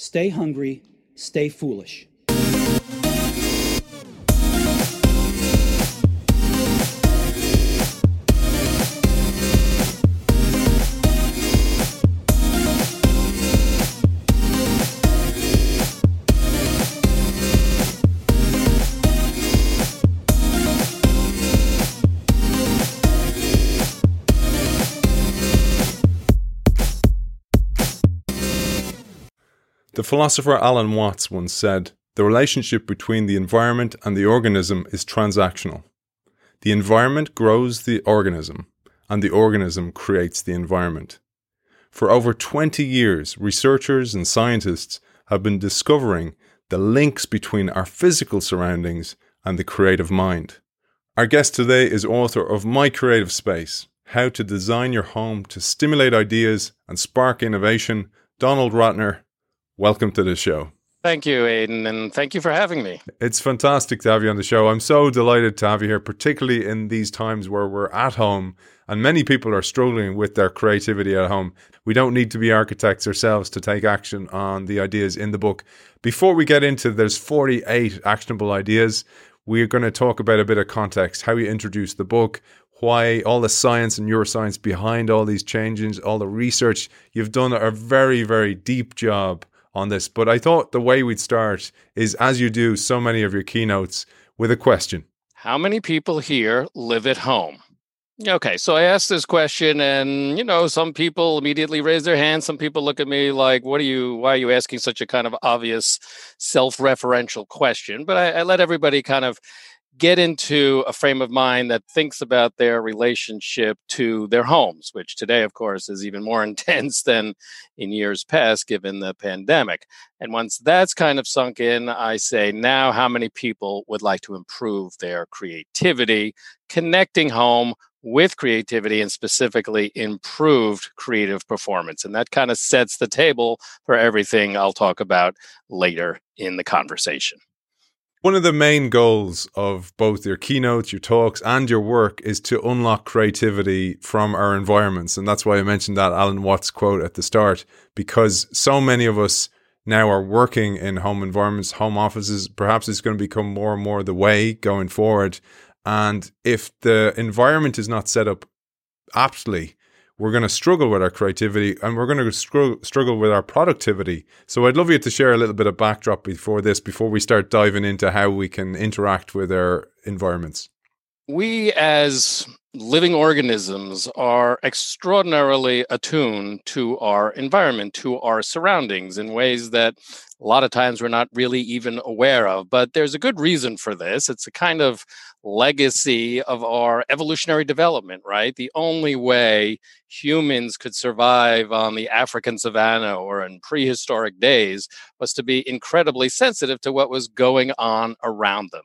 Stay hungry, stay foolish. Philosopher Alan Watts once said, The relationship between the environment and the organism is transactional. The environment grows the organism, and the organism creates the environment. For over 20 years, researchers and scientists have been discovering the links between our physical surroundings and the creative mind. Our guest today is author of My Creative Space How to Design Your Home to Stimulate Ideas and Spark Innovation. Donald Rattner, welcome to the show. Thank you, Aiden, and thank you for having me. It's fantastic to have you on the show. I'm so delighted to have you here, particularly in these times where we're at home and many people are struggling with their creativity at home. We don't need to be architects ourselves to take action on the ideas in the book. Before we get into there's 48 actionable ideas, we're going to talk about a bit of context, how you introduce the book, why all the science and neuroscience behind all these changes, all the research. You've done a very, very deep job on this. But I thought the way we'd start is as you do so many of your keynotes with a question. How many people here live at home? Okay, so I asked this question, and you know, some people immediately raise their hands. Some people look at me like, "What are you? Why are you asking such a kind of obvious, self-referential question?" But I, I let everybody kind of get into a frame of mind that thinks about their relationship to their homes, which today, of course, is even more intense than in years past given the pandemic. And once that's kind of sunk in, I say, now how many people would like to improve their creativity, connecting home with creativity and specifically improved creative performance. And that kind of sets the table for everything I'll talk about later in the conversation. One of the main goals of both your keynotes, your talks, and your work is to unlock creativity from our environments. And that's why I mentioned that Alan Watts quote at the start, because so many of us now are working in home environments, home offices. Perhaps it's going to become more and more the way going forward. And if the environment is not set up aptly, we're going to struggle with our creativity and we're going to struggle with our productivity. So I'd love you to share a little bit of backdrop before this, before we start diving into how we can interact with our environments. We as living organisms are extraordinarily attuned to our environment, to our surroundings in ways that a lot of times we're not really even aware of. But there's a good reason for this. It's a kind of legacy of our evolutionary development, right? The only way humans could survive on the African savannah or in prehistoric days was to be incredibly sensitive to what was going on around them.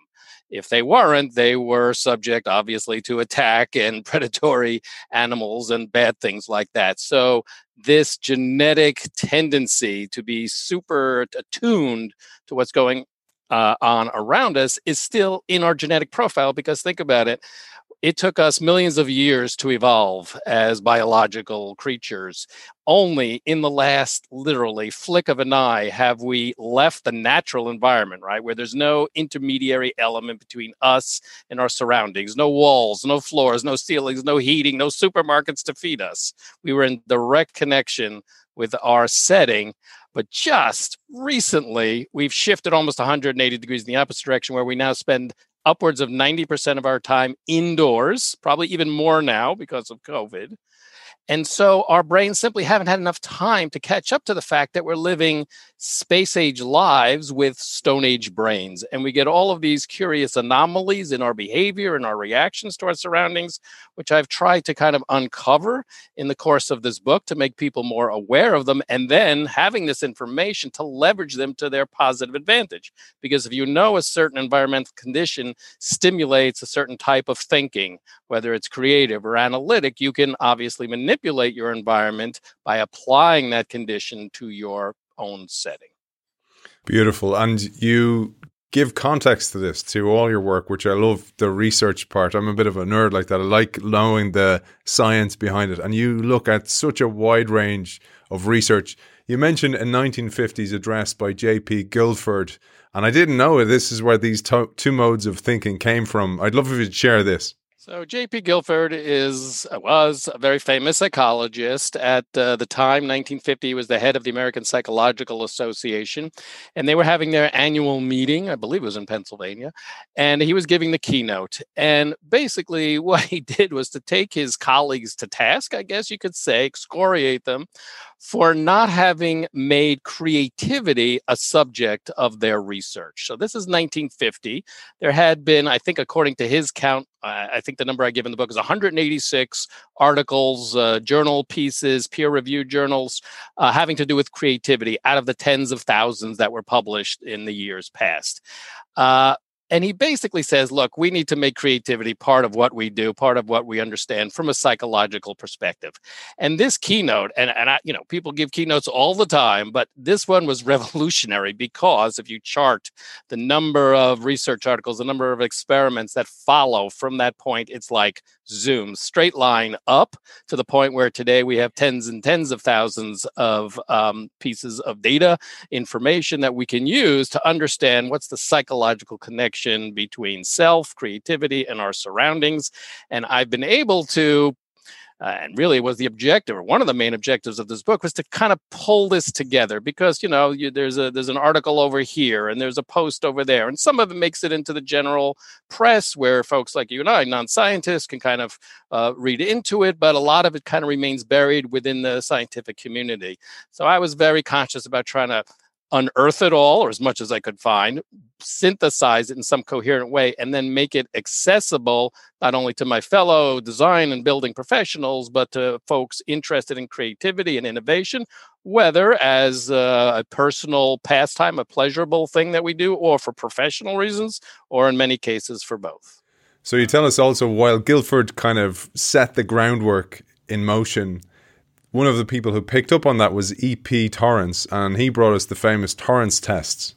If they weren't, they were subject, obviously, to attack and predatory animals and bad things like that. So, this genetic tendency to be super attuned to what's going uh, on around us is still in our genetic profile because think about it it took us millions of years to evolve as biological creatures. Only in the last literally flick of an eye have we left the natural environment, right? Where there's no intermediary element between us and our surroundings, no walls, no floors, no ceilings, no heating, no supermarkets to feed us. We were in direct connection with our setting. But just recently, we've shifted almost 180 degrees in the opposite direction, where we now spend upwards of 90% of our time indoors, probably even more now because of COVID. And so our brains simply haven't had enough time to catch up to the fact that we're living space age lives with stone age brains. And we get all of these curious anomalies in our behavior and our reactions to our surroundings, which I've tried to kind of uncover in the course of this book to make people more aware of them. And then having this information to leverage them to their positive advantage. Because if you know a certain environmental condition stimulates a certain type of thinking, whether it's creative or analytic, you can obviously manipulate manipulate your environment by applying that condition to your own setting. Beautiful. And you give context to this to all your work, which I love the research part. I'm a bit of a nerd like that. I like knowing the science behind it. And you look at such a wide range of research. You mentioned a 1950s address by J.P. Guilford, and I didn't know this is where these to- two modes of thinking came from. I'd love if you'd share this. So J.P. Guilford is uh, was a very famous psychologist at uh, the time. 1950, he was the head of the American Psychological Association, and they were having their annual meeting. I believe it was in Pennsylvania, and he was giving the keynote. And basically, what he did was to take his colleagues to task. I guess you could say, excoriate them for not having made creativity a subject of their research. So this is 1950. There had been, I think, according to his count, I think the number I give in the book is 186 articles, uh, journal pieces, peer reviewed journals uh, having to do with creativity out of the tens of thousands that were published in the years past. Uh, and he basically says, look, we need to make creativity part of what we do, part of what we understand from a psychological perspective. And this keynote, and, and I, you know, people give keynotes all the time, but this one was revolutionary because if you chart the number of research articles, the number of experiments that follow from that point, it's like zoom, straight line up to the point where today we have tens and tens of thousands of um, pieces of data, information that we can use to understand what's the psychological connection connection between self, creativity, and our surroundings. And I've been able to uh, and really was the objective or one of the main objectives of this book was to kind of pull this together because you know you, there's a there's an article over here and there's a post over there and some of it makes it into the general press where folks like you and i non-scientists can kind of uh, read into it but a lot of it kind of remains buried within the scientific community so i was very conscious about trying to unearth it all or as much as I could find, synthesize it in some coherent way, and then make it accessible not only to my fellow design and building professionals, but to folks interested in creativity and innovation, whether as uh, a personal pastime, a pleasurable thing that we do, or for professional reasons, or in many cases for both. So you tell us also while Guilford kind of set the groundwork in motion one of the people who picked up on that was E.P. Torrance, and he brought us the famous Torrance tests.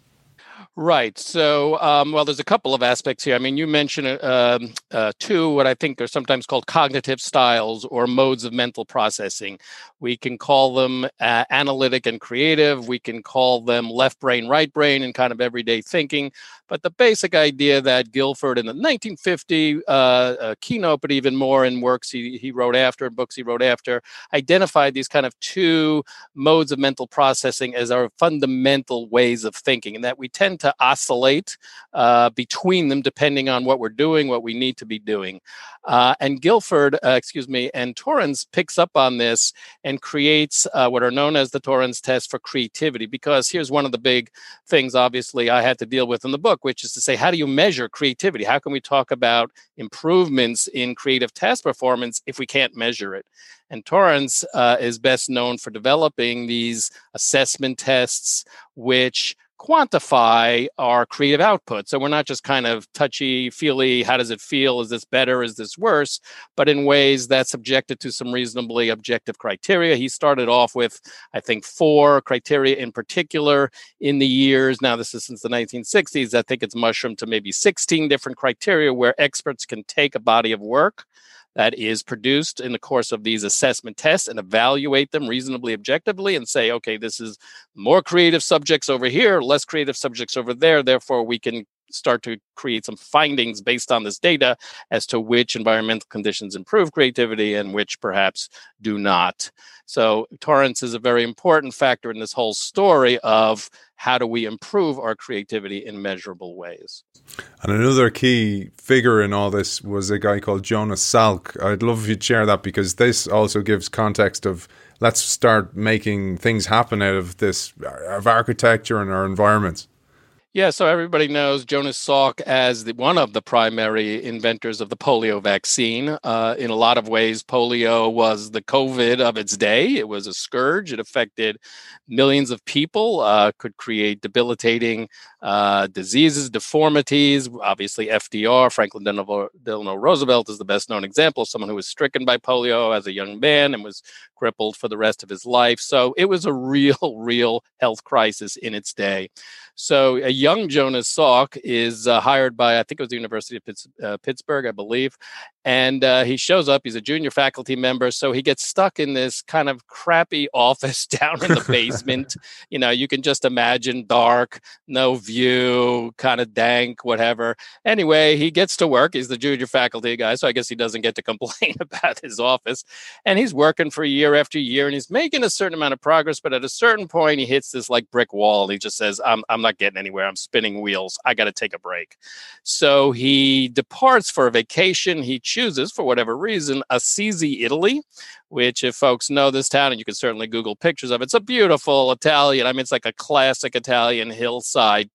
Right. So, um, well, there's a couple of aspects here. I mean, you mentioned uh, uh, two, what I think are sometimes called cognitive styles or modes of mental processing. We can call them uh, analytic and creative. We can call them left brain, right brain, and kind of everyday thinking. But the basic idea that Guilford in the 1950 uh, uh, keynote, but even more in works he, he wrote after, and books he wrote after, identified these kind of two modes of mental processing as our fundamental ways of thinking, and that we tend to oscillate uh, between them depending on what we're doing, what we need to be doing. Uh, and Guilford, uh, excuse me, and Torrance picks up on this and creates uh, what are known as the Torrance test for creativity. Because here's one of the big things, obviously, I had to deal with in the book, which is to say, how do you measure creativity? How can we talk about improvements in creative task performance if we can't measure it? And Torrance uh, is best known for developing these assessment tests, which quantify our creative output. So we're not just kind of touchy feely, how does it feel? Is this better? Is this worse? But in ways that's subjected to some reasonably objective criteria. He started off with, I think, four criteria in particular in the years. Now, this is since the 1960s. I think it's mushroomed to maybe 16 different criteria where experts can take a body of work that is produced in the course of these assessment tests and evaluate them reasonably objectively and say, okay, this is more creative subjects over here, less creative subjects over there. Therefore, we can start to create some findings based on this data as to which environmental conditions improve creativity and which perhaps do not. So, Torrance is a very important factor in this whole story of how do we improve our creativity in measurable ways. And another key figure in all this was a guy called Jonas Salk. I'd love if you'd share that because this also gives context of let's start making things happen out of this of architecture and our environments. Yeah, so everybody knows Jonas Salk as the, one of the primary inventors of the polio vaccine. Uh, in a lot of ways, polio was the COVID of its day. It was a scourge. It affected millions of people, uh, could create debilitating uh, diseases, deformities. Obviously, FDR, Franklin Delano Roosevelt, is the best known example of someone who was stricken by polio as a young man and was crippled for the rest of his life. So it was a real, real health crisis in its day. So a young Jonas Salk is uh, hired by, I think it was the University of Pitts, uh, Pittsburgh, I believe, And uh, he shows up. He's a junior faculty member, so he gets stuck in this kind of crappy office down in the basement. you know, you can just imagine dark, no view, kind of dank, whatever. Anyway, he gets to work. He's the junior faculty guy, so I guess he doesn't get to complain about his office. And he's working for year after year, and he's making a certain amount of progress. But at a certain point, he hits this like brick wall. And he just says, "I'm I'm not getting anywhere. I'm spinning wheels. I got to take a break." So he departs for a vacation. He chooses, for whatever reason, Assisi, Italy, which, if folks know this town, and you can certainly Google pictures of it, it's a beautiful Italian. I mean, it's like a classic Italian hillside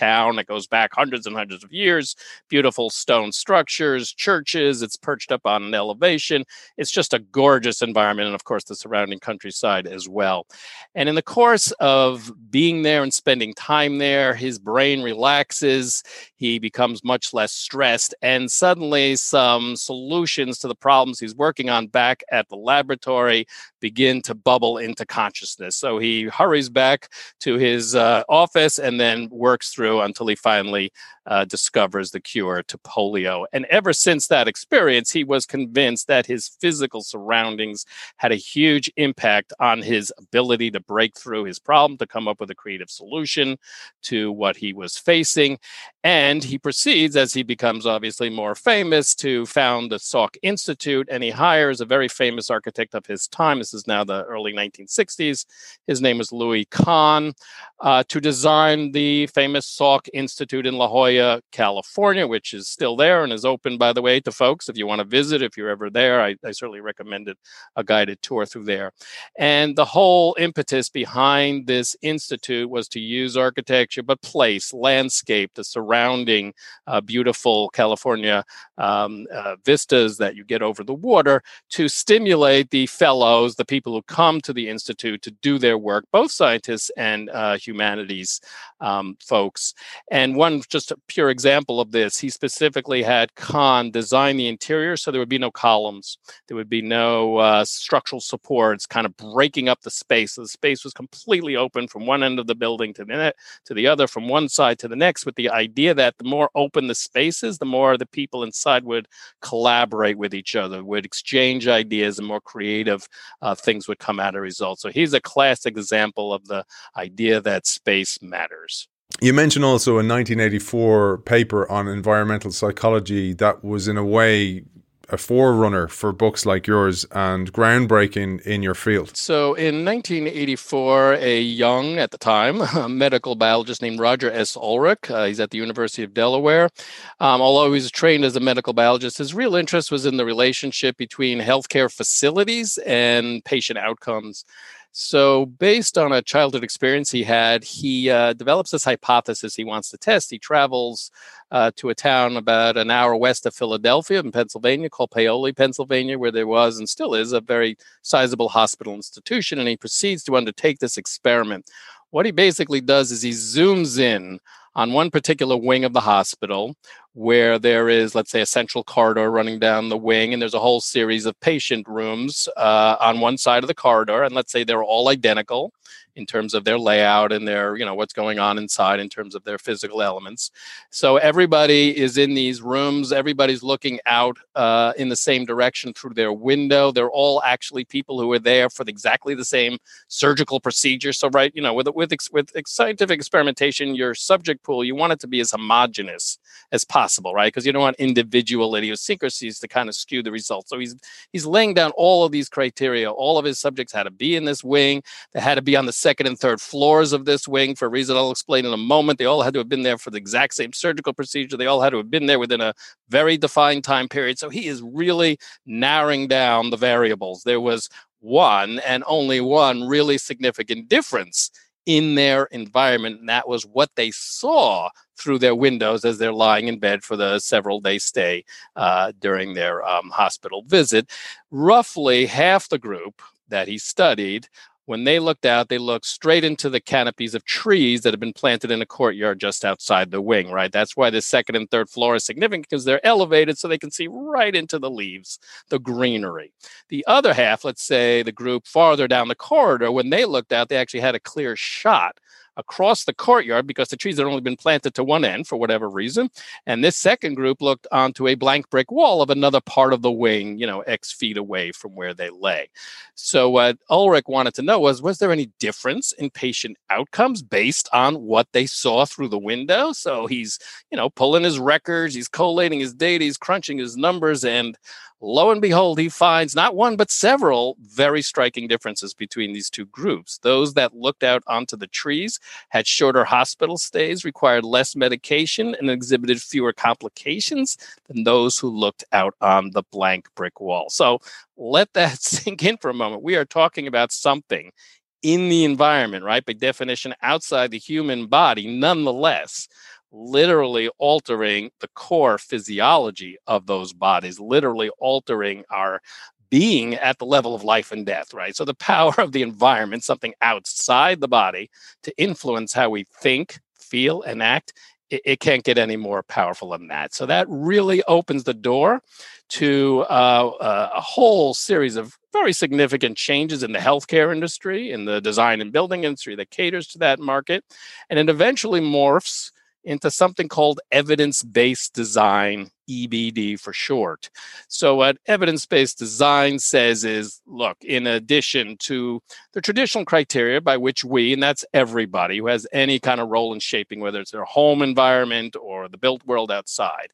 town that goes back hundreds and hundreds of years. Beautiful stone structures, churches. It's perched up on an elevation. It's just a gorgeous environment. And of course, the surrounding countryside as well. And in the course of being there and spending time there, his brain relaxes. He becomes much less stressed. And suddenly, some solutions to the problems he's working on back at the laboratory begin to bubble into consciousness. So he hurries back to his uh, office and then works through until he finally uh, discovers the cure to polio. And ever since that experience, he was convinced that his physical surroundings had a huge impact on his ability to break through his problem, to come up with a creative solution to what he was facing. And he proceeds, as he becomes obviously more famous, to found the Salk Institute. And he hires a very famous architect of his time. This is now the early 1960s. His name is Louis Kahn, uh, to design the famous Salk Institute in La Jolla California, which is still there and is open, by the way, to folks. If you want to visit, if you're ever there, I, I certainly recommended a guided tour through there. And the whole impetus behind this institute was to use architecture, but place, landscape, the surrounding uh, beautiful California um, uh, vistas that you get over the water to stimulate the fellows, the people who come to the institute to do their work, both scientists and uh, humanities um, folks. And one just a pure example of this, he specifically had Kahn design the interior so there would be no columns, there would be no uh, structural supports, kind of breaking up the space. So the space was completely open from one end of the building to the to the other, from one side to the next, with the idea that the more open the space is, the more the people inside would collaborate with each other, would exchange ideas, and more creative uh, things would come out of results. So he's a classic example of the idea that space matters. You mentioned also a 1984 paper on environmental psychology that was, in a way, a forerunner for books like yours and groundbreaking in your field. So, in 1984, a young, at the time, medical biologist named Roger S. Ulrich, uh, he's at the University of Delaware. Um, although he was trained as a medical biologist, his real interest was in the relationship between healthcare facilities and patient outcomes. So, based on a childhood experience he had, he uh, develops this hypothesis he wants to test. He travels uh, to a town about an hour west of Philadelphia in Pennsylvania called Paoli, Pennsylvania, where there was and still is a very sizable hospital institution. And he proceeds to undertake this experiment. What he basically does is he zooms in on one particular wing of the hospital where there is, let's say, a central corridor running down the wing, and there's a whole series of patient rooms uh, on one side of the corridor, and let's say they're all identical in terms of their layout and their, you know, what's going on inside in terms of their physical elements. So everybody is in these rooms. Everybody's looking out uh, in the same direction through their window. They're all actually people who are there for exactly the same surgical procedure. So, right, you know, with with with scientific experimentation, your subject pool you want it to be as homogenous as possible, right? Because you don't want individual idiosyncrasies to kind of skew the results. So he's he's laying down all of these criteria. All of his subjects had to be in this wing. They had to be on the second and third floors of this wing for a reason I'll explain in a moment. They all had to have been there for the exact same surgical procedure. They all had to have been there within a very defined time period. So he is really narrowing down the variables. There was one and only one really significant difference in their environment. And that was what they saw through their windows as they're lying in bed for the several day stay uh, during their um, hospital visit. Roughly half the group that he studied when they looked out, they looked straight into the canopies of trees that have been planted in a courtyard just outside the wing, right? That's why the second and third floor is significant because they're elevated so they can see right into the leaves, the greenery. The other half, let's say the group farther down the corridor, when they looked out, they actually had a clear shot across the courtyard because the trees had only been planted to one end for whatever reason. And this second group looked onto a blank brick wall of another part of the wing, you know, X feet away from where they lay. So what Ulrich wanted to know was, was there any difference in patient outcomes based on what they saw through the window? So he's, you know, pulling his records, he's collating his data, he's crunching his numbers, and lo and behold, he finds not one, but several very striking differences between these two groups. Those that looked out onto the trees had shorter hospital stays, required less medication, and exhibited fewer complications than those who looked out on the blank brick wall. So let that sink in for a moment. We are talking about something in the environment, right? By definition, outside the human body, nonetheless literally altering the core physiology of those bodies, literally altering our being at the level of life and death, right? So the power of the environment, something outside the body to influence how we think, feel, and act, it, it can't get any more powerful than that. So that really opens the door to uh, uh a whole series of very significant changes in the healthcare industry, in the design and building industry that caters to that market. And it eventually morphs into something called evidence based design, EBD for short. So, what evidence based design says is look, in addition to the traditional criteria by which we, and that's everybody who has any kind of role in shaping, whether it's their home environment or the built world outside,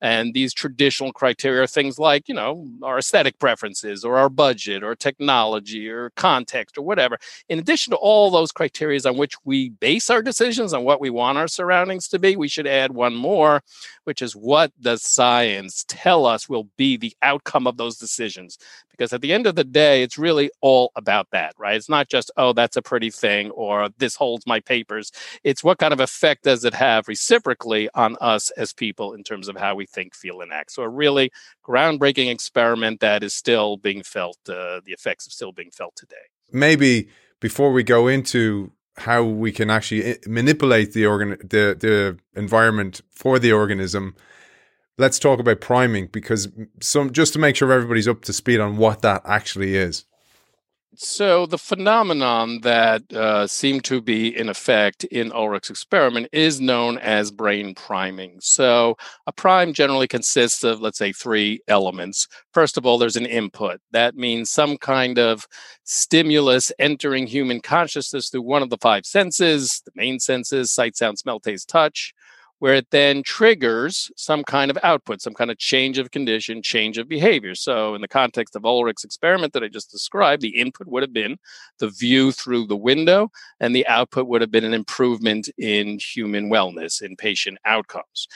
and these traditional criteria are things like, you know, our aesthetic preferences or our budget or technology or context or whatever. In addition to all those criteria on which we base our decisions on what we want our surroundings to be, we should add one more, which is what does science tell us will be the outcome of those decisions? Because at the end of the day, it's really all about that, right? It's not just, oh, that's a pretty thing or this holds my papers. It's what kind of effect does it have reciprocally on us as people in terms of how we think, feel, and act. So a really groundbreaking experiment that is still being felt, uh, the effects are still being felt today. Maybe before we go into how we can actually eh, manipulate the organ the the environment for the organism let's talk about priming because some just to make sure everybody's up to speed on what that actually is so the phenomenon that uh, seemed to be in effect in Ulrich's experiment is known as brain priming. So a prime generally consists of, let's say, three elements. First of all, there's an input. That means some kind of stimulus entering human consciousness through one of the five senses, the main senses, sight, sound, smell, taste, touch where it then triggers some kind of output, some kind of change of condition, change of behavior. So, in the context of Ulrich's experiment that I just described, the input would have been the view through the window, and the output would have been an improvement in human wellness, in patient outcomes.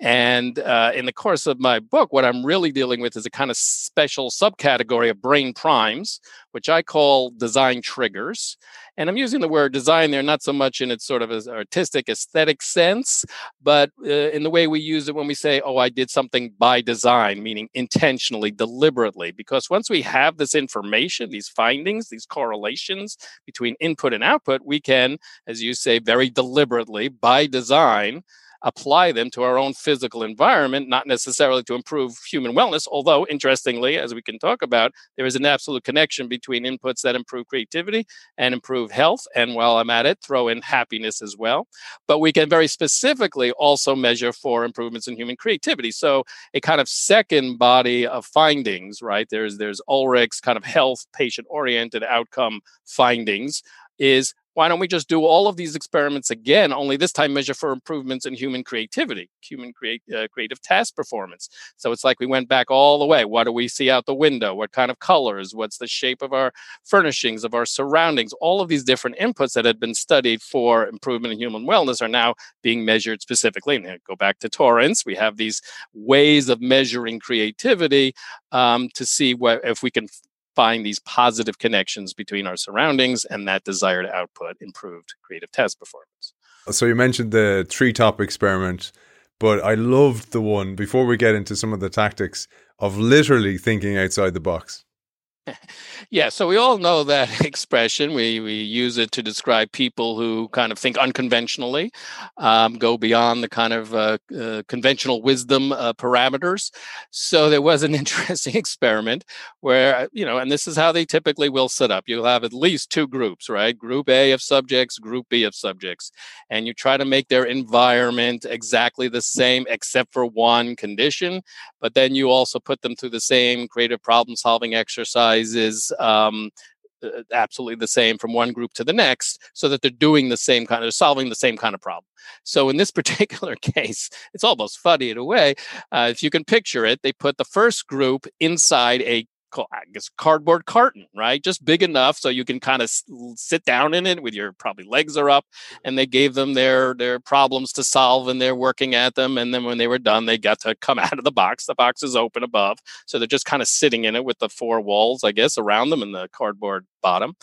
And uh, in the course of my book, what I'm really dealing with is a kind of special subcategory of brain primes, which I call design triggers. And I'm using the word design there not so much in its sort of artistic aesthetic sense, but uh, in the way we use it when we say, oh, I did something by design, meaning intentionally, deliberately. Because once we have this information, these findings, these correlations between input and output, we can, as you say, very deliberately, by design, apply them to our own physical environment, not necessarily to improve human wellness. Although, interestingly, as we can talk about, there is an absolute connection between inputs that improve creativity and improve health. And while I'm at it, throw in happiness as well. But we can very specifically also measure for improvements in human creativity. So, a kind of second body of findings, right? There's there's Ulrich's kind of health patient oriented outcome findings is why don't we just do all of these experiments again, only this time measure for improvements in human creativity, human create, uh, creative task performance? So it's like we went back all the way. What do we see out the window? What kind of colors? What's the shape of our furnishings, of our surroundings? All of these different inputs that had been studied for improvement in human wellness are now being measured specifically. And go back to Torrance. We have these ways of measuring creativity um, to see what, if we can find these positive connections between our surroundings and that desired output, improved creative test performance. So you mentioned the treetop experiment, but I loved the one before we get into some of the tactics of literally thinking outside the box. Yeah, so we all know that expression. We we use it to describe people who kind of think unconventionally, um, go beyond the kind of uh, uh, conventional wisdom uh, parameters. So there was an interesting experiment where uh, you know, and this is how they typically will set up. You'll have at least two groups, right? Group A of subjects, Group B of subjects, and you try to make their environment exactly the same except for one condition. But then you also put them through the same creative problem solving exercises. Um, uh, absolutely the same from one group to the next so that they're doing the same kind of solving the same kind of problem so in this particular case it's almost funny in a way uh, if you can picture it they put the first group inside a I guess cardboard carton, right? Just big enough so you can kind of sit down in it with your probably legs are up. And they gave them their their problems to solve, and they're working at them. And then when they were done, they got to come out of the box. The box is open above, so they're just kind of sitting in it with the four walls, I guess, around them and the cardboard bottom.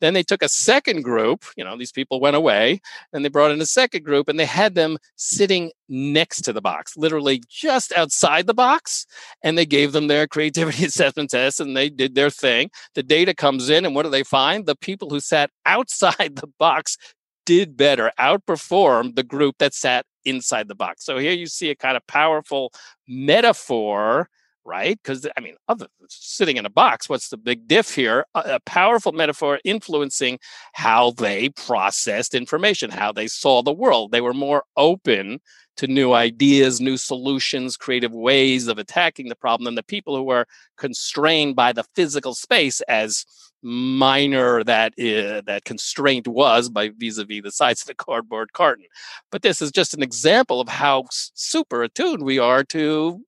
Then they took a second group, you know, these people went away, and they brought in a second group and they had them sitting next to the box, literally just outside the box. And they gave them their creativity assessment test and they did their thing. The data comes in, and what do they find? The people who sat outside the box did better, outperformed the group that sat inside the box. So here you see a kind of powerful metaphor right? Because I mean, other sitting in a box, what's the big diff here? A, a, powerful metaphor influencing how they processed information, how they saw the world. They were more open to new ideas, new solutions, creative ways of attacking the problem than the people who were constrained by the physical space as minor that uh, that constraint was by vis-a-vis the size of the cardboard carton. But this is just an example of how super attuned we are to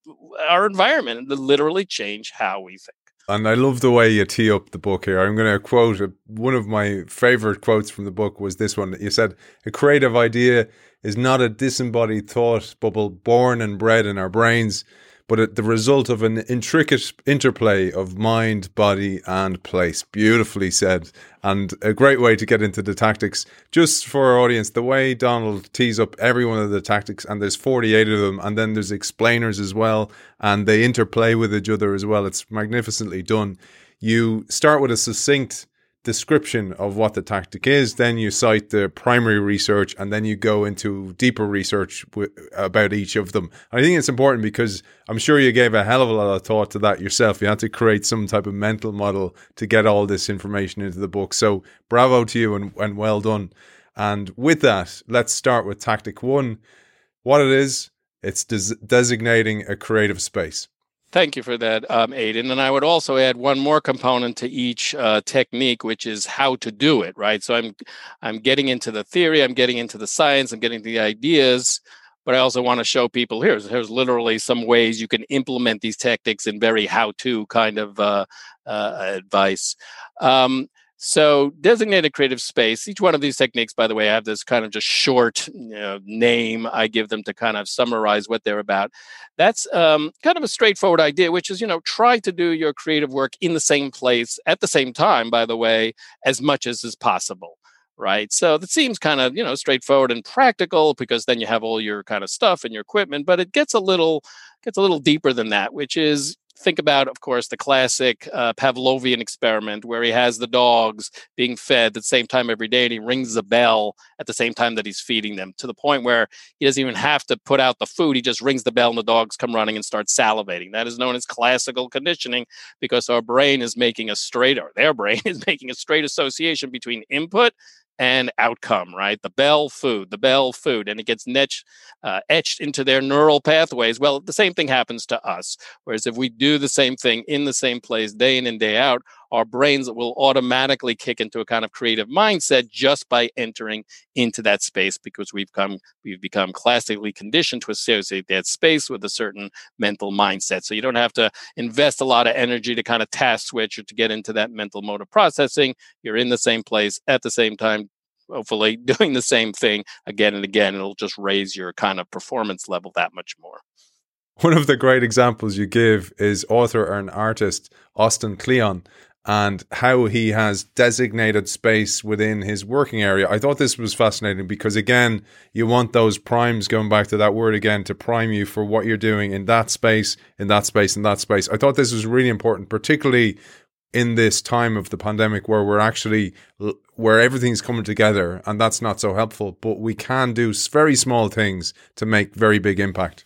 our environment and to literally change how we think and I love the way you tee up the book here. I'm going to quote a, one of my favorite quotes from the book was this one. You said, "A creative idea is not a disembodied thought bubble born and bred in our brains." But the result of an intricate interplay of mind, body, and place. Beautifully said, and a great way to get into the tactics. Just for our audience, the way Donald tees up every one of the tactics, and there's 48 of them, and then there's explainers as well, and they interplay with each other as well. It's magnificently done. You start with a succinct description of what the tactic is, then you cite the primary research, and then you go into deeper research w- about each of them. I think it's important because I'm sure you gave a hell of a lot of thought to that yourself. You had to create some type of mental model to get all this information into the book. So bravo to you and, and well done. And with that, let's start with tactic one. What it is, it's des- designating a creative space. Thank you for that, um, Aidan. And I would also add one more component to each uh, technique, which is how to do it. Right. So I'm I'm getting into the theory, I'm getting into the science, I'm getting the ideas, but I also want to show people here's here's literally some ways you can implement these tactics in very how-to kind of uh, uh, advice. Um, so designated creative space, each one of these techniques, by the way, I have this kind of just short you know, name I give them to kind of summarize what they're about. That's um, kind of a straightforward idea, which is, you know, try to do your creative work in the same place at the same time, by the way, as much as is possible right so that seems kind of you know straightforward and practical because then you have all your kind of stuff and your equipment but it gets a little gets a little deeper than that which is think about, of course, the classic uh, Pavlovian experiment where he has the dogs being fed at the same time every day and he rings the bell at the same time that he's feeding them to the point where he doesn't even have to put out the food. He just rings the bell and the dogs come running and start salivating. That is known as classical conditioning because our brain is making a straight, or their brain is making a straight association between input and outcome, right? The bell food, the bell food, and it gets etched, uh, etched into their neural pathways. Well, the same thing happens to us. Whereas if we do the same thing in the same place day in and day out, our brains will automatically kick into a kind of creative mindset just by entering into that space because we've come we've become classically conditioned to associate that space with a certain mental mindset. So you don't have to invest a lot of energy to kind of task switch or to get into that mental mode of processing. You're in the same place at the same time hopefully doing the same thing again and again it'll just raise your kind of performance level that much more one of the great examples you give is author and artist austin kleon and how he has designated space within his working area. I thought this was fascinating because, again, you want those primes, going back to that word again, to prime you for what you're doing in that space, in that space, in that space. I thought this was really important, particularly in this time of the pandemic where we're actually where everything's coming together and that's not so helpful but we can do very small things to make very big impact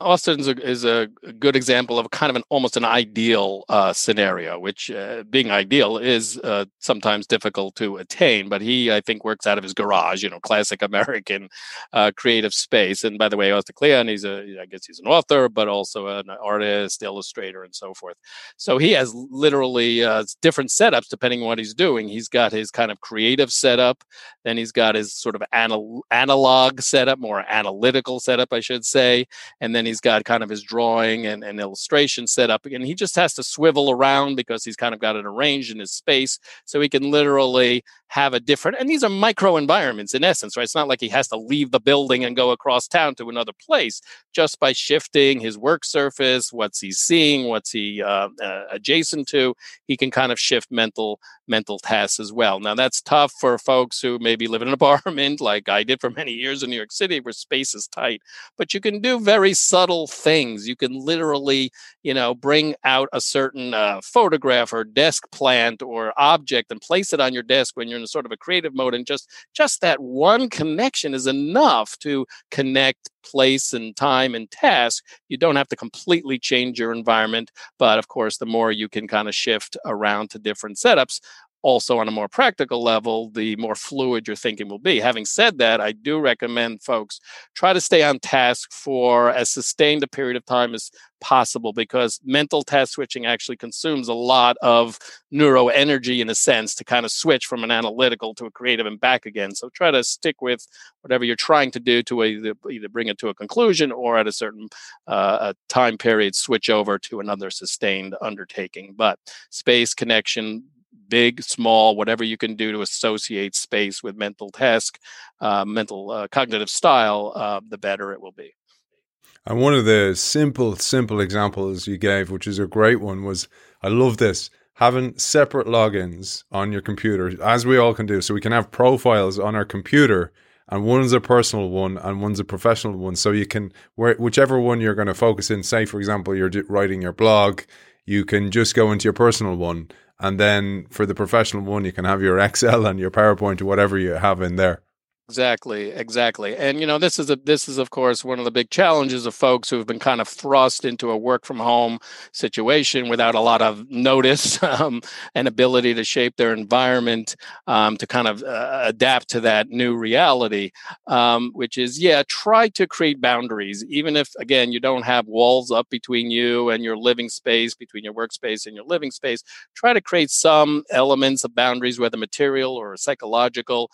Austin is a good example of kind of an almost an ideal uh, scenario, which uh, being ideal is uh, sometimes difficult to attain. But he, I think, works out of his garage, you know, classic American uh, creative space. And by the way, Austin Kleon, he's a, I guess he's an author, but also an artist, illustrator, and so forth. So he has literally uh, different setups depending on what he's doing. He's got his kind of creative setup, then he's got his sort of anal- analog setup, more analytical setup, I should say, and then he's got kind of his drawing and, and illustration set up and he just has to swivel around because he's kind of got it arranged in his space so he can literally have a different and these are micro environments in essence right? It's not like he has to leave the building and go across town to another place just by shifting his work surface what's he seeing what's he uh, uh, adjacent to. He can kind of shift mental mental tasks as well. Now that's tough for folks who maybe live in an apartment like i did for many years in new york city where space is tight but you can do very subtle things. You can literally you know bring out a certain uh, photograph or desk plant or object and place it on your desk when you're in sort of a creative mode and just just that one connection is enough to connect place and time and task. You don't have to completely change your environment but of course the more you can kind of shift around to different setups also on a more practical level, the more fluid your thinking will be. Having said that, I do recommend folks try to stay on task for as sustained a period of time as possible because mental task switching actually consumes a lot of neuro energy in a sense to kind of switch from an analytical to a creative and back again. So try to stick with whatever you're trying to do to either, either bring it to a conclusion or at a certain uh, time period switch over to another sustained undertaking. But space connection big, small, whatever you can do to associate space with mental task, uh, mental uh, cognitive style, uh, the better it will be. And one of the simple, simple examples you gave, which is a great one, was I love this having separate logins on your computer, as we all can do. So we can have profiles on our computer, and one's a personal one and one's a professional one. So you can, whichever one you're going to focus in, say, for example, you're writing your blog, you can just go into your personal one and then for the professional one, you can have your Excel and your PowerPoint or whatever you have in there. Exactly, exactly. And you know, this is a this is of course one of the big challenges of folks who have been kind of thrust into a work from home situation without a lot of notice um, and ability to shape their environment um, to kind of uh, adapt to that new reality. Um, which is, yeah, try to create boundaries, even if again you don't have walls up between you and your living space, between your workspace and your living space. Try to create some elements of boundaries, whether material or psychological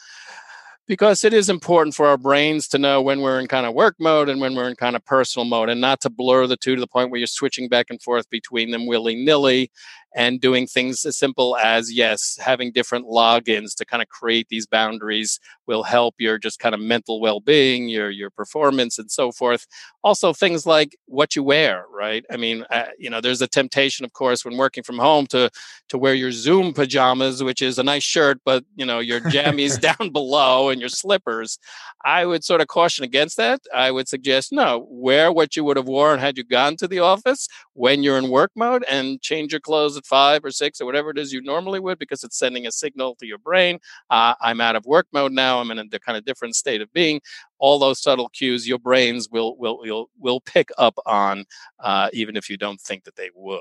because it is important for our brains to know when we're in kind of work mode and when we're in kind of personal mode and not to blur the two to the point where you're switching back and forth between them willy-nilly and doing things as simple as yes having different logins to kind of create these boundaries will help your just kind of mental well-being your your performance and so forth. Also things like what you wear right? I mean uh, you know there's a temptation of course when working from home to to wear your zoom pajamas which is a nice shirt but you know your jammies down below and your slippers. I would sort of caution against that. I would suggest no wear what you would have worn had you gone to the office when you're in work mode and change your clothes at five or six or whatever it is you normally would because it's sending a signal to your brain uh, i'm out of work mode now i'm in a kind of different state of being all those subtle cues your brains will will will, will pick up on uh, even if you don't think that they would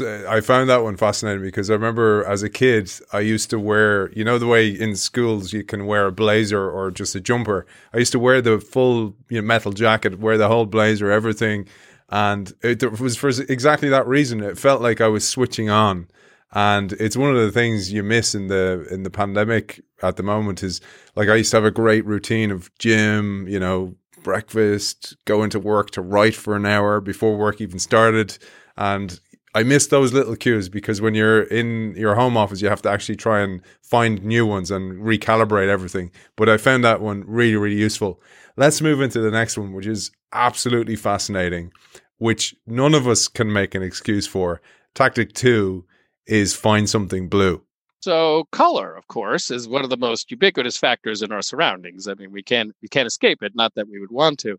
I found that one fascinating because I remember as a kid, I used to wear, you know, the way in schools you can wear a blazer or just a jumper. I used to wear the full you know, metal jacket, wear the whole blazer, everything and it was for exactly that reason. It felt like I was switching on, and it's one of the things you miss in the in the pandemic at the moment. Is like I used to have a great routine of gym, you know, breakfast, going to work to write for an hour before work even started, and I miss those little cues because when you're in your home office, you have to actually try and find new ones and recalibrate everything. But I found that one really, really useful. Let's move into the next one, which is absolutely fascinating, which none of us can make an excuse for. Tactic two is find something blue. So color, of course, is one of the most ubiquitous factors in our surroundings. I mean, we can't we can't escape it. Not that we would want to.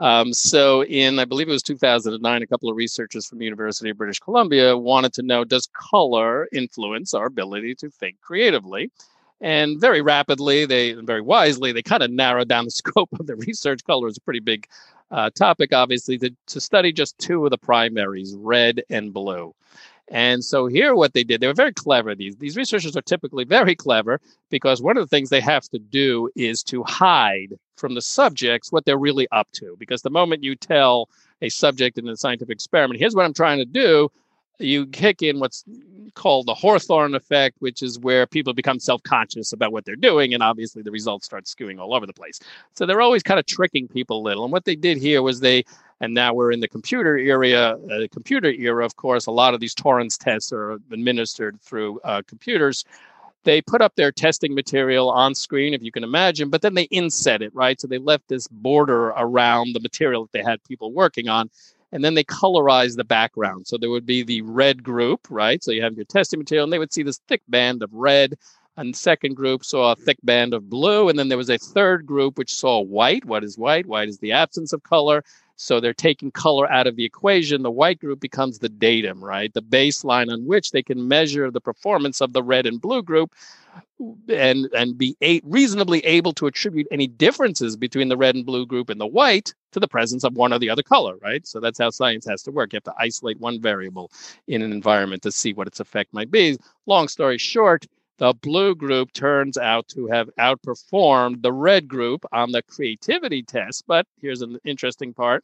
Um, so, in I believe it was 2009, a couple of researchers from the University of British Columbia wanted to know does color influence our ability to think creatively? And very rapidly, they very wisely, they kind of narrowed down the scope of the research. Color is a pretty big uh, topic, obviously, to, to study just two of the primaries, red and blue. And so here, what they did, they were very clever. These these researchers are typically very clever because one of the things they have to do is to hide from the subjects what they're really up to. Because the moment you tell a subject in a scientific experiment, here's what I'm trying to do, you kick in what's called the Hawthorne effect, which is where people become self conscious about what they're doing. And obviously, the results start skewing all over the place. So they're always kind of tricking people a little. And what they did here was they, and now we're in the computer area, uh, computer era, of course, a lot of these Torrance tests are administered through uh, computers. They put up their testing material on screen, if you can imagine, but then they inset it, right? So they left this border around the material that they had people working on and then they colorize the background. So there would be the red group, right? So you have your testing material, and they would see this thick band of red. And second group saw a thick band of blue. And then there was a third group which saw white. What is white? White is the absence of color. So they're taking color out of the equation. The white group becomes the datum, right? The baseline on which they can measure the performance of the red and blue group and and be a, reasonably able to attribute any differences between the red and blue group and the white to the presence of one or the other color, right? So that's how science has to work. You have to isolate one variable in an environment to see what its effect might be. Long story short, the blue group turns out to have outperformed the red group on the creativity test. But here's an interesting part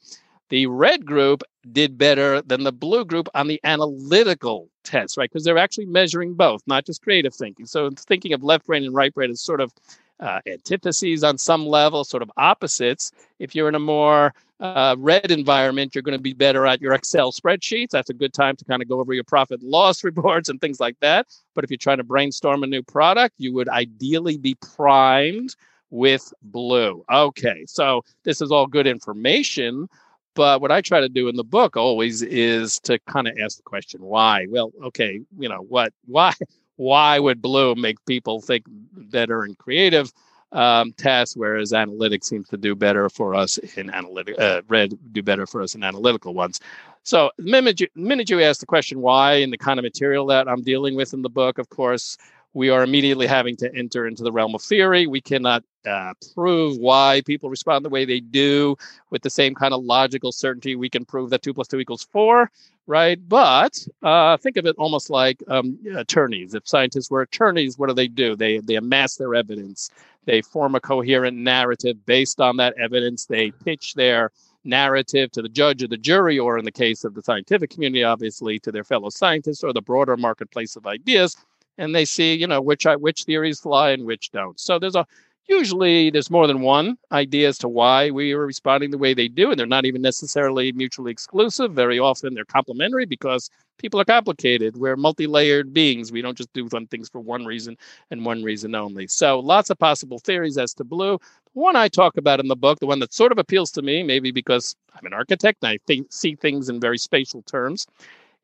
the red group did better than the blue group on the analytical test, right? Because they're actually measuring both, not just creative thinking. So thinking of left brain and right brain as sort of uh, antitheses on some level, sort of opposites. If you're in a more uh, red environment, you're going to be better at your Excel spreadsheets. That's a good time to kind of go over your profit loss reports and things like that. But if you're trying to brainstorm a new product, you would ideally be primed with blue. Okay, so this is all good information. But what I try to do in the book always is to kind of ask the question, why? Well, okay, you know, what, why, why would blue make people think better and creative um, tasks, whereas analytics seems to do better for us in analytic, uh, red do better for us in analytical ones. So the minute you, the minute you ask the question why in the kind of material that I'm dealing with in the book, of course, we are immediately having to enter into the realm of theory. We cannot uh, prove why people respond the way they do with the same kind of logical certainty. We can prove that two plus two equals four, right? But uh, think of it almost like um, attorneys. If scientists were attorneys, what do they do? They they amass their evidence. They form a coherent narrative based on that evidence. They pitch their narrative to the judge or the jury, or in the case of the scientific community, obviously to their fellow scientists or the broader marketplace of ideas and they see, you know, which which theories fly and which don't. So there's a usually there's more than one idea as to why we are responding the way they do, and they're not even necessarily mutually exclusive. Very often they're complementary because people are complicated. We're multi-layered beings. We don't just do one things for one reason and one reason only. So lots of possible theories as to blue. The one I talk about in the book, the one that sort of appeals to me, maybe because I'm an architect and I think, see things in very spatial terms,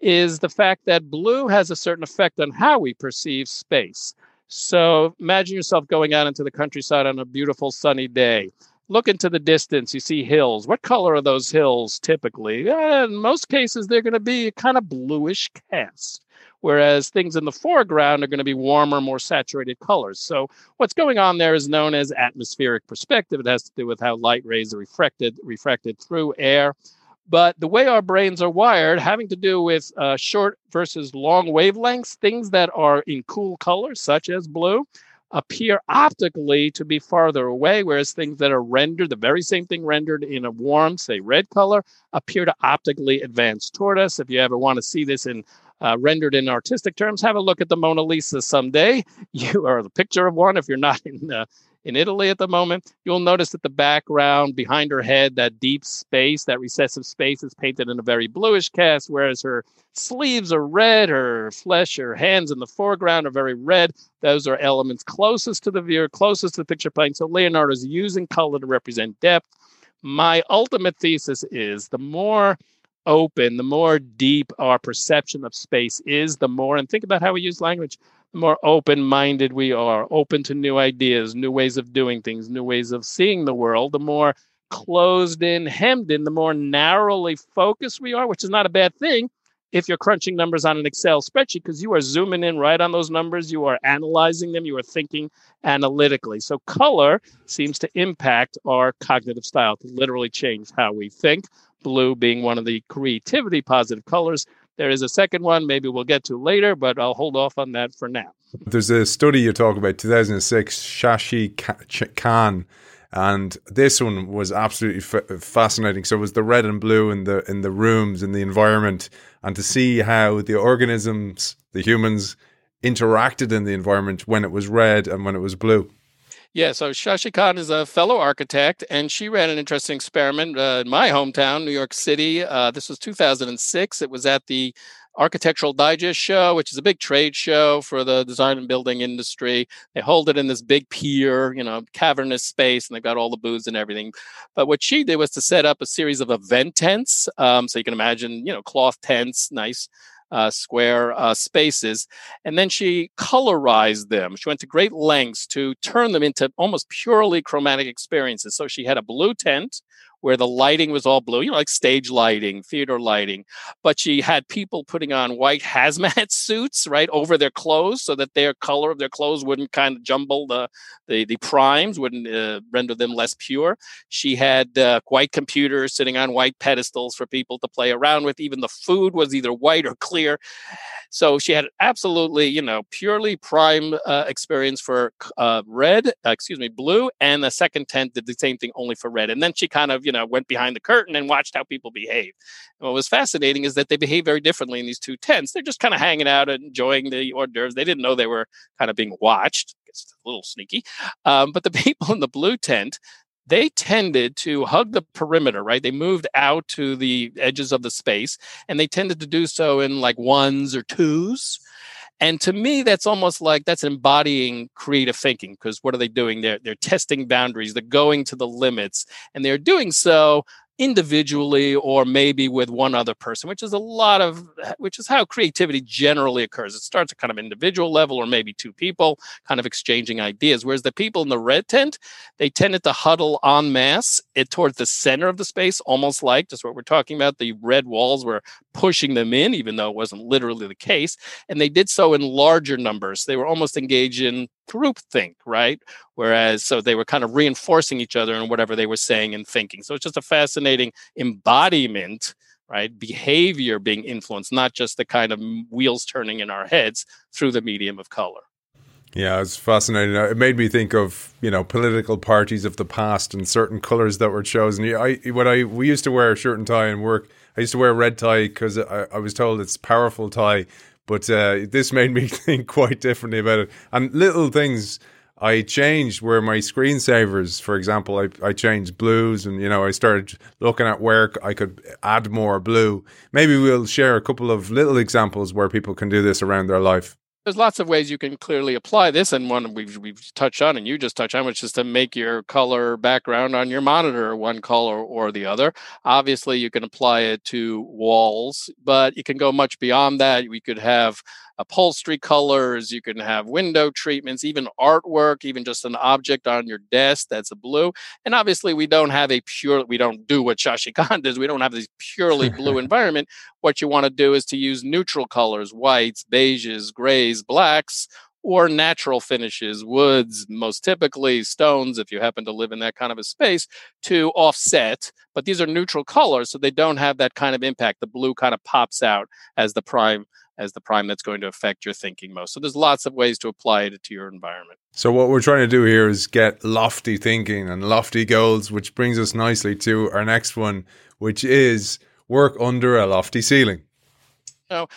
is the fact that blue has a certain effect on how we perceive space. So imagine yourself going out into the countryside on a beautiful sunny day. Look into the distance, you see hills. What color are those hills typically? Uh, in most cases, they're going to be kind of bluish cast, whereas things in the foreground are going to be warmer, more saturated colors. So what's going on there is known as atmospheric perspective. It has to do with how light rays are refracted, refracted through air. But the way our brains are wired, having to do with uh, short versus long wavelengths, things that are in cool colors, such as blue, appear optically to be farther away, whereas things that are rendered, the very same thing rendered in a warm, say red color, appear to optically advance toward us. If you ever want to see this in uh, rendered in artistic terms, have a look at the Mona Lisa someday. You are the picture of one if you're not in uh, in Italy at the moment, you'll notice that the background behind her head, that deep space, that recessive space, is painted in a very bluish cast, whereas her sleeves are red, her flesh, her hands in the foreground are very red. Those are elements closest to the viewer, closest to the picture plane. So Leonardo is using color to represent depth. My ultimate thesis is the more open, the more deep our perception of space is, the more, and think about how we use language, more open minded we are, open to new ideas, new ways of doing things, new ways of seeing the world, the more closed in, hemmed in, the more narrowly focused we are, which is not a bad thing if you're crunching numbers on an Excel spreadsheet because you are zooming in right on those numbers, you are analyzing them, you are thinking analytically. So color seems to impact our cognitive style to literally change how we think. Blue being one of the creativity positive colors. There is a second one, maybe we'll get to later, but I'll hold off on that for now. There's a study you talk about, 2006, Shashi Caan and this one was absolutely f- fascinating. So it was the red and blue in the in the rooms in the environment, and to see how the organisms, the humans, interacted in the environment when it was red and when it was blue. Yeah, so Shashi Caan is a fellow architect, and she ran an interesting experiment uh, in my hometown, New York City. Uh, this was 2006. It was at the Architectural Digest show, which is a big trade show for the design and building industry. They hold it in this big pier, you know, cavernous space, and they've got all the booths and everything. But what she did was to set up a series of event tents. Um, so you can imagine, you know, cloth tents, nice uh, square uh, spaces. And then she colorized them. She went to great lengths to turn them into almost purely chromatic experiences. So she had a blue tent where the lighting was all blue, you know, like stage lighting, theater lighting. But she had people putting on white hazmat suits right over their clothes so that their color of their clothes wouldn't kind of jumble the the, the primes, wouldn't uh, render them less pure. She had uh, white computers sitting on white pedestals for people to play around with. Even the food was either white or clear. So she had absolutely, you know, purely prime uh, experience for uh, red, uh, excuse me, blue, and the second tent did the same thing only for red. And then she kind of, you know, went behind the curtain and watched how people behave. And what was fascinating is that they behave very differently in these two tents. They're just kind of hanging out and enjoying the hors d'oeuvres. They didn't know they were kind of being watched. It's a little sneaky. Um, but the people in the blue tent, they tended to hug the perimeter, right? They moved out to the edges of the space and they tended to do so in like ones or twos. And to me, that's almost like that's embodying creative thinking because what are they doing? They're, they're testing boundaries, they're going to the limits, and they're doing so individually or maybe with one other person which is a lot of which is how creativity generally occurs it starts at kind of individual level or maybe two people kind of exchanging ideas whereas the people in the red tent they tended to huddle en masse it towards the center of the space almost like just what we're talking about the red walls were pushing them in even though it wasn't literally the case and they did so in larger numbers they were almost engaged in groupthink, right? Whereas, so they were kind of reinforcing each other in whatever they were saying and thinking. So it's just a fascinating embodiment, right? Behavior being influenced, not just the kind of wheels turning in our heads through the medium of color. Yeah, it's fascinating. It made me think of you know political parties of the past and certain colors that were chosen. I when I we used to wear a shirt and tie and work. I used to wear a red tie because I, I was told it's powerful tie but uh, this made me think quite differently about it. And little things I changed where my screensavers, for example, I, I changed blues and, you know, I started looking at where I could add more blue. Maybe we'll share a couple of little examples where people can do this around their life. There's lots of ways you can clearly apply this and one we've, we've touched on and you just touched on which is to make your color background on your monitor one color or the other. Obviously you can apply it to walls but you can go much beyond that. We could have upholstery colors, you can have window treatments, even artwork, even just an object on your desk that's a blue. And obviously, we don't have a pure, we don't do what Shashi Caan does. We don't have this purely blue environment. What you want to do is to use neutral colors, whites, beiges, grays, blacks, or natural finishes, woods, most typically stones, if you happen to live in that kind of a space, to offset. But these are neutral colors, so they don't have that kind of impact. The blue kind of pops out as the prime as the prime that's going to affect your thinking most. So there's lots of ways to apply it to your environment. So what we're trying to do here is get lofty thinking and lofty goals, which brings us nicely to our next one, which is work under a lofty ceiling. Now,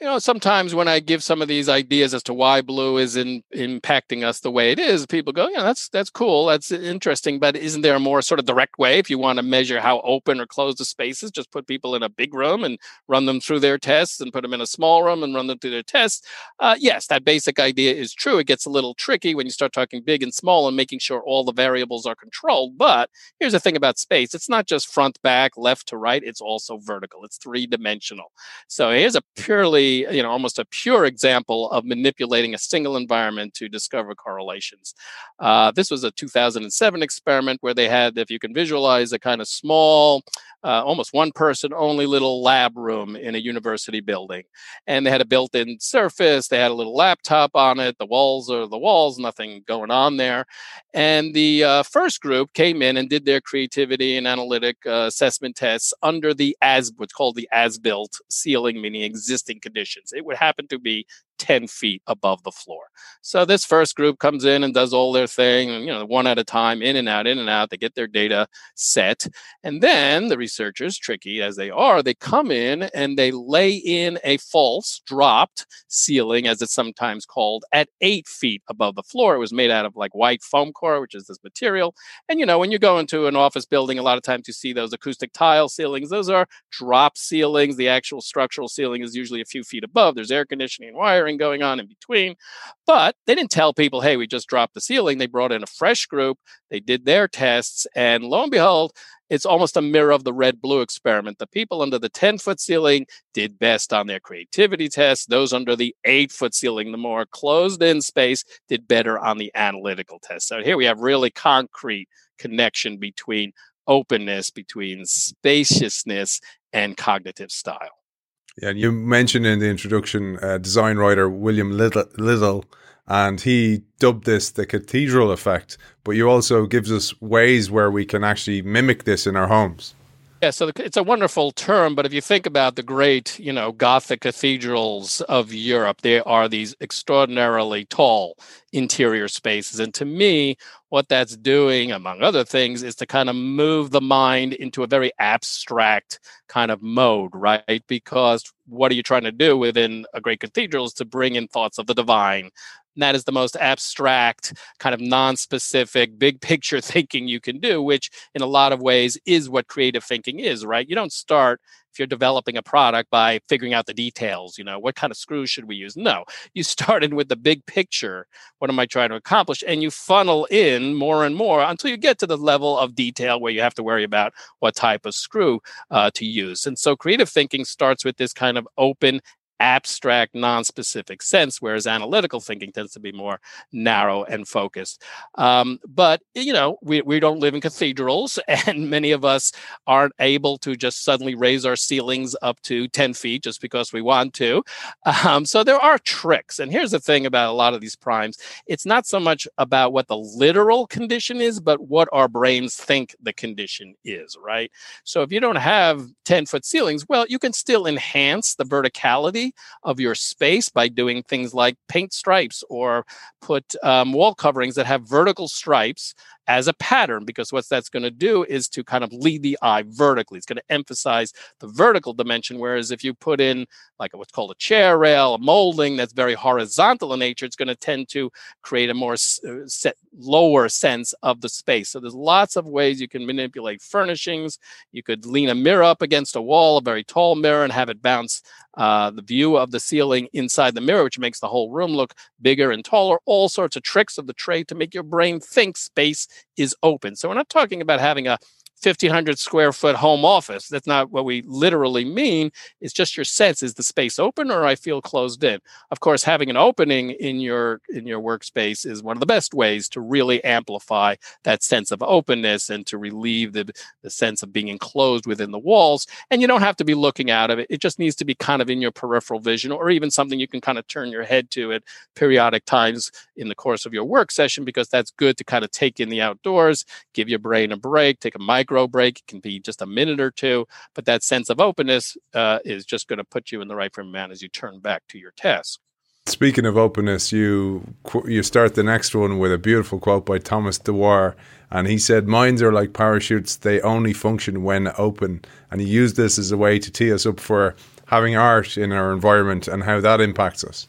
you know, sometimes when I give some of these ideas as to why blue is in, impacting us the way it is, people go, "Yeah, that's that's cool, that's interesting." But isn't there a more sort of direct way if you want to measure how open or closed the space is? Just put people in a big room and run them through their tests, and put them in a small room and run them through their tests. Uh, yes, that basic idea is true. It gets a little tricky when you start talking big and small and making sure all the variables are controlled. But here's the thing about space: it's not just front, back, left to right. It's also vertical. It's three dimensional. So here's a purely you know, almost a pure example of manipulating a single environment to discover correlations. Uh, this was a 2007 experiment where they had, if you can visualize, a kind of small, uh, almost one person only little lab room in a university building. And they had a built in surface, they had a little laptop on it, the walls are the walls, nothing going on there. And the uh, first group came in and did their creativity and analytic uh, assessment tests under the as what's called the as built ceiling, meaning existing conditions. It would happen to be 10 feet above the floor. So this first group comes in and does all their thing, you know, one at a time, in and out, in and out. They get their data set. And then the researchers, tricky as they are, they come in and they lay in a false dropped ceiling, as it's sometimes called, at eight feet above the floor. It was made out of like white foam core, which is this material. And, you know, when you go into an office building, a lot of times you see those acoustic tile ceilings. Those are drop ceilings. The actual structural ceiling is usually a few feet above. There's air conditioning and wiring going on in between. But they didn't tell people, hey, we just dropped the ceiling. They brought in a fresh group, they did their tests, and lo and behold, it's almost a mirror of the red blue experiment. The people under the 10 foot ceiling did best on their creativity tests. Those under the eight foot ceiling, the more closed in space, did better on the analytical test. So here we have really concrete connection between openness, between spaciousness, and cognitive style. Yeah, and you mentioned in the introduction uh, design writer William Little, Little, and he dubbed this the cathedral effect. But you also gives us ways where we can actually mimic this in our homes. Yeah, so it's a wonderful term, but if you think about the great, you know, Gothic cathedrals of Europe, they are these extraordinarily tall interior spaces. And to me, what that's doing, among other things, is to kind of move the mind into a very abstract kind of mode, right? Because what are you trying to do within a great cathedral is to bring in thoughts of the divine, that is the most abstract, kind of non specific, big picture thinking you can do, which in a lot of ways is what creative thinking is, right? You don't start if you're developing a product by figuring out the details, you know, what kind of screws should we use? No, you started with the big picture. What am I trying to accomplish? And you funnel in more and more until you get to the level of detail where you have to worry about what type of screw uh, to use. And so creative thinking starts with this kind of open abstract, non-specific sense, whereas analytical thinking tends to be more narrow and focused. Um, but you know, we, we don't live in cathedrals, and many of us aren't able to just suddenly raise our ceilings up to 10 feet just because we want to. Um, so there are tricks. And here's the thing about a lot of these primes: it's not so much about what the literal condition is, but what our brains think the condition is, right? So if you don't have 10 foot ceilings, well, you can still enhance the verticality of your space by doing things like paint stripes or put um, wall coverings that have vertical stripes as a pattern because what that's going to do is to kind of lead the eye vertically. It's going to emphasize the vertical dimension. Whereas if you put in like what's called a chair rail, a molding that's very horizontal in nature, it's going to tend to create a more uh, set, lower sense of the space. So there's lots of ways you can manipulate furnishings. You could lean a mirror up against a wall, a very tall mirror, and have it bounce uh, the view of the ceiling inside the mirror, which makes the whole room look bigger and taller. All sorts of tricks of the trade to make your brain think space is open. So we're not talking about having a 1500 square foot home office. That's not what we literally mean. It's just your sense is the space open or I feel closed in. Of course, having an opening in your in your workspace is one of the best ways to really amplify that sense of openness and to relieve the, the sense of being enclosed within the walls. And you don't have to be looking out of it. It just needs to be kind of in your peripheral vision or even something you can kind of turn your head to at periodic times in the course of your work session because that's good to kind of take in the outdoors, give your brain a break, take a micro micro break. It can be just a minute or two, but that sense of openness uh, is just going to put you in the right frame of mind as you turn back to your task. Speaking of openness, you you start the next one with a beautiful quote by Thomas Dewar, and he said, "Minds are like parachutes; they only function when open." And he used this as a way to tee us up for having art in our environment and how that impacts us.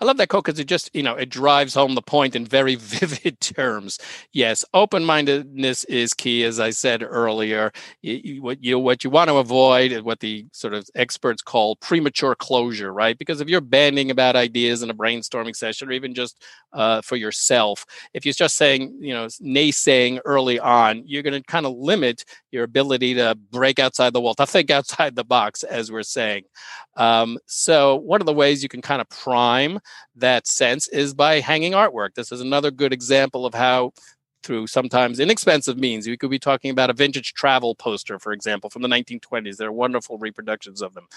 I love that quote because it just, you know, it drives home the point in very vivid terms. Yes, open-mindedness is key, as I said earlier. You, you, what you what you want to avoid is what the sort of experts call premature closure, right? Because if you're banding about ideas in a brainstorming session, or even just uh, for yourself, if you're just saying, you know, naysaying early on, you're going to kind of limit your ability to break outside the wall, to think outside the box, as we're saying. Um, so one of the ways you can kind of prime that sense is by hanging artwork. This is another good example of how through sometimes inexpensive means. We could be talking about a vintage travel poster, for example, from the 1920s. There are wonderful reproductions of them.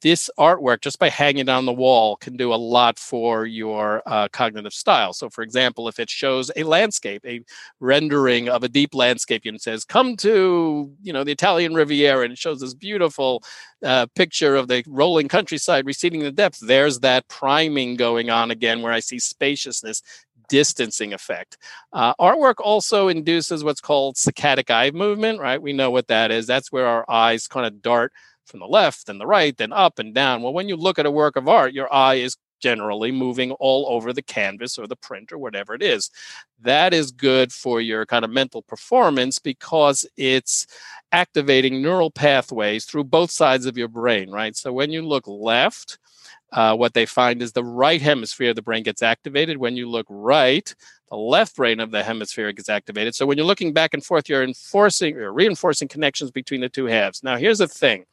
This artwork, just by hanging it on the wall, can do a lot for your uh, cognitive style. So, for example, if it shows a landscape, a rendering of a deep landscape, and says, "Come to you know the Italian Riviera," and it shows this beautiful uh, picture of the rolling countryside receding in the depths. There's that priming going on again, where I see spaciousness distancing effect. Uh, artwork also induces what's called saccadic eye movement, right? We know what that is. That's where our eyes kind of dart from the left and the right, then up and down. Well, when you look at a work of art, your eye is generally moving all over the canvas or the print or whatever it is. That is good for your kind of mental performance because it's activating neural pathways through both sides of your brain, right? So when you look left, uh, what they find is the right hemisphere of the brain gets activated. When you look right, the left brain of the hemisphere gets activated. So when you're looking back and forth, you're enforcing or reinforcing connections between the two halves. Now, here's the thing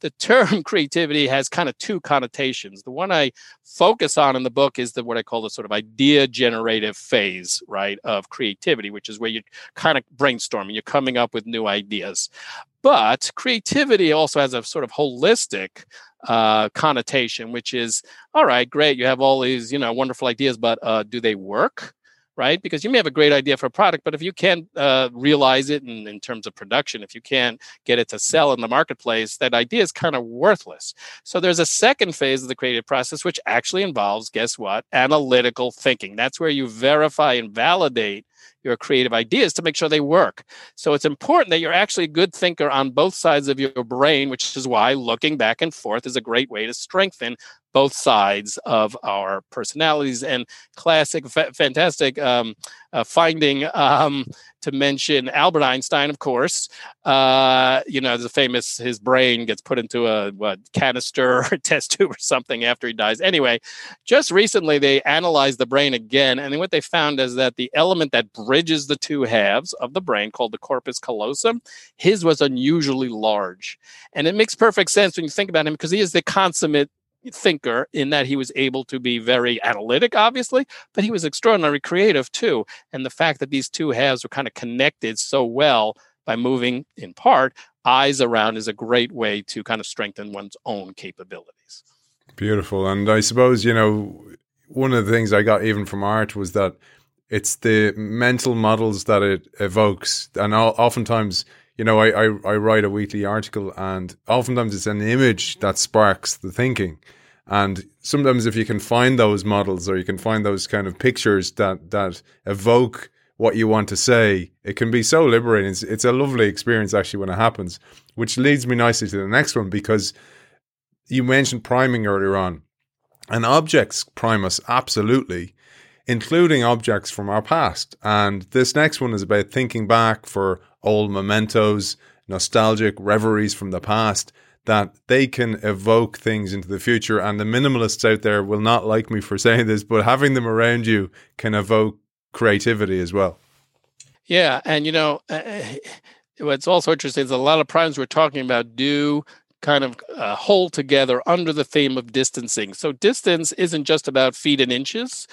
the term creativity has kind of two connotations. The one I focus on in the book is the what I call the sort of idea generative phase, right, of creativity, which is where you're kind of brainstorming, you're coming up with new ideas. But creativity also has a sort of holistic uh, connotation, which is all right, great, you have all these you know wonderful ideas, but uh, do they work? Right, because you may have a great idea for a product, but if you can't uh, realize it in, in terms of production, if you can't get it to sell in the marketplace, that idea is kind of worthless. So there's a second phase of the creative process, which actually involves, guess what, analytical thinking. That's where you verify and validate your creative ideas to make sure they work. So it's important that you're actually a good thinker on both sides of your brain, which is why looking back and forth is a great way to strengthen both sides of our personalities. And classic, fa- fantastic um, uh, finding um, to mention Albert Einstein, of course. Uh, you know, the famous his brain gets put into a what canister or test tube or something after he dies. Anyway, just recently they analyzed the brain again, and what they found is that the element that bridges the two halves of the brain, called the corpus callosum, his was unusually large, and it makes perfect sense when you think about him because he is the consummate thinker in that he was able to be very analytic, obviously, but he was extraordinarily creative too. And the fact that these two halves were kind of connected so well by moving in part eyes around is a great way to kind of strengthen one's own capabilities. Beautiful. And I suppose, you know, one of the things I got even from art was that it's the mental models that it evokes. And oftentimes, you know, I, I, I write a weekly article and oftentimes it's an image that sparks the thinking. And sometimes if you can find those models or you can find those kind of pictures that that evoke what you want to say, it can be so liberating. It's, it's a lovely experience actually when it happens, which leads me nicely to the next one because you mentioned priming earlier on. And objects prime us absolutely, including objects from our past. And this next one is about thinking back for old mementos, nostalgic reveries from the past, that they can evoke things into the future. And the minimalists out there will not like me for saying this, but having them around you can evoke creativity as well. Yeah. And, you know, uh, what's also interesting is a lot of primes we're talking about do kind of uh, hold together under the theme of distancing. So distance isn't just about feet and inches.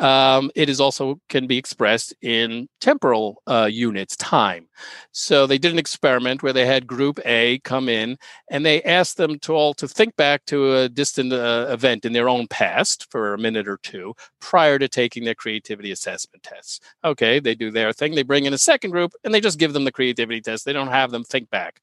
Um, it is also can be expressed in temporal uh, units, time. So they did an experiment where they had Group A come in and they asked them to all to think back to a distant uh, event in their own past for a minute or two prior to taking their creativity assessment tests. Okay, they do their thing. They bring in a second group and they just give them the creativity test. They don't have them think back.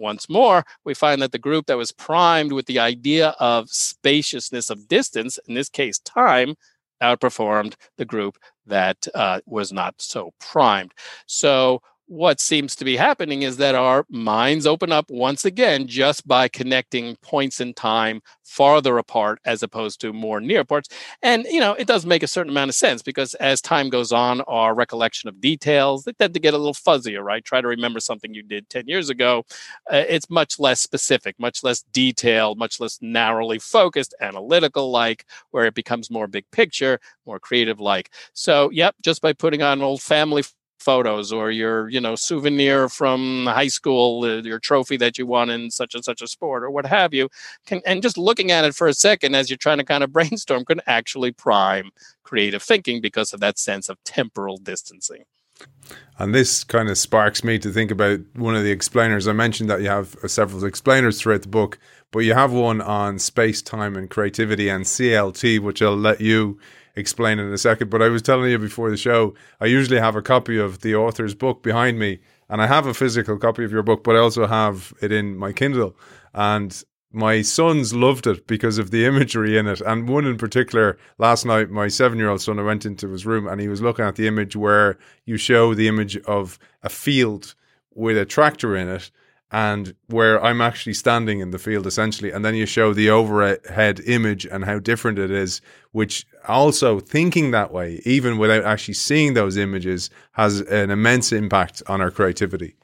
Once more, we find that the group that was primed with the idea of spaciousness of distance, in this case time, outperformed the group that uh, was not so primed. So what seems to be happening is that our minds open up once again just by connecting points in time farther apart as opposed to more near parts. And, you know, it does make a certain amount of sense because as time goes on, our recollection of details, they tend to get a little fuzzier, right? Try to remember something you did 10 years ago. Uh, it's much less specific, much less detailed, much less narrowly focused, analytical like, where it becomes more big picture, more creative like. So, yep, just by putting on old family photos or your you know souvenir from high school uh, your trophy that you won in such and such a sport or what have you can and just looking at it for a second as you're trying to kind of brainstorm can actually prime creative thinking because of that sense of temporal distancing and this kind of sparks me to think about one of the explainers. I mentioned that you have uh, several explainers throughout the book, but you have one on space, time, and creativity and CLT, which I'll let you explain in a second. But I was telling you before the show, I usually have a copy of the author's book behind me, and I have a physical copy of your book, but I also have it in my Kindle. And my sons loved it because of the imagery in it. And one in particular, last night, my seven year old son, I went into his room and he was looking at the image where you show the image of a field with a tractor in it and where I'm actually standing in the field essentially. And then you show the overhead image and how different it is, which also thinking that way, even without actually seeing those images, has an immense impact on our creativity.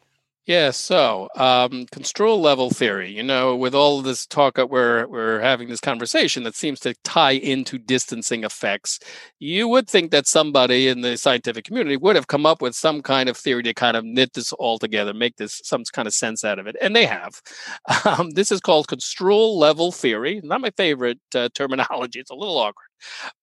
Yeah, so um, construal level theory, you know, with all this talk that we're, we're having this conversation that seems to tie into distancing effects, you would think that somebody in the scientific community would have come up with some kind of theory to kind of knit this all together, make this some kind of sense out of it. And they have. Um, this is called construal level theory. Not my favorite uh, terminology, it's a little awkward.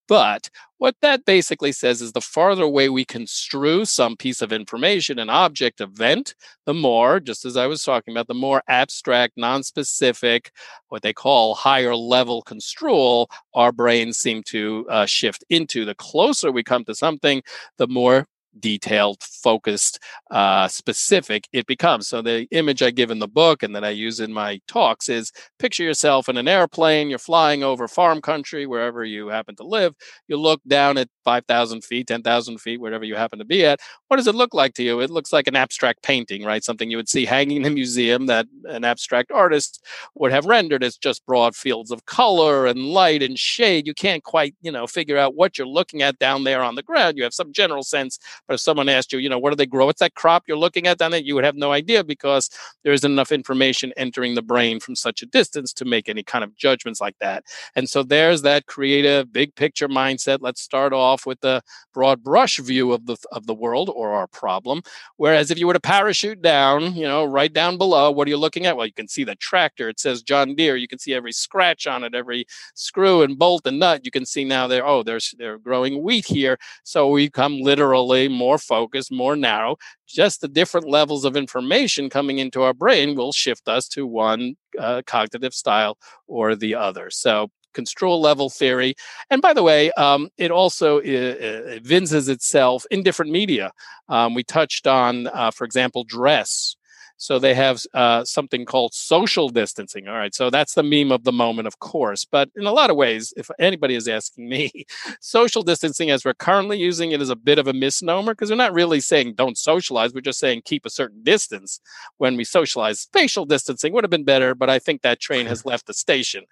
But what that basically says is the farther away we construe some piece of information, an object, event, the more, just as I was talking about, the more abstract, non-specific, what they call higher level construal, our brains seem to uh, shift into. The closer we come to something, the more detailed, focused, uh, specific it becomes. So the image I give in the book and that I use in my talks is picture yourself in an airplane. You're flying over farm country, wherever you happen to live. You look down at 5,000 feet, 10,000 feet, wherever you happen to be at. What does it look like to you? It looks like an abstract painting, right? Something you would see hanging in a museum that an abstract artist would have rendered as just broad fields of color and light and shade. You can't quite, you know, figure out what you're looking at down there on the ground. You have some general sense, but if someone asked you, you know, what do they grow? What's that crop you're looking at down there? You would have no idea because there isn't enough information entering the brain from such a distance to make any kind of judgments like that. And so there's that creative big picture mindset. Let's start off with the broad brush view of the of the world or our problem. Whereas if you were to parachute down, you know, right down below, what are you looking at? Well, you can see the tractor. It says John Deere. You can see every scratch on it, every screw and bolt and nut. You can see now there, oh, there's they're growing wheat here. So we come literally more focused, more narrow. Just the different levels of information coming into our brain will shift us to one uh, cognitive style or the other. So construal level theory. And by the way, um, it also evinces itself in different media. Um, we touched on, uh, for example, dress. So they have uh, something called social distancing. All right. So that's the meme of the moment, of course. But in a lot of ways, if anybody is asking me, social distancing as we're currently using it is a bit of a misnomer because we're not really saying don't socialize. We're just saying keep a certain distance when we socialize. Spatial distancing would have been better, but I think that train has left the station.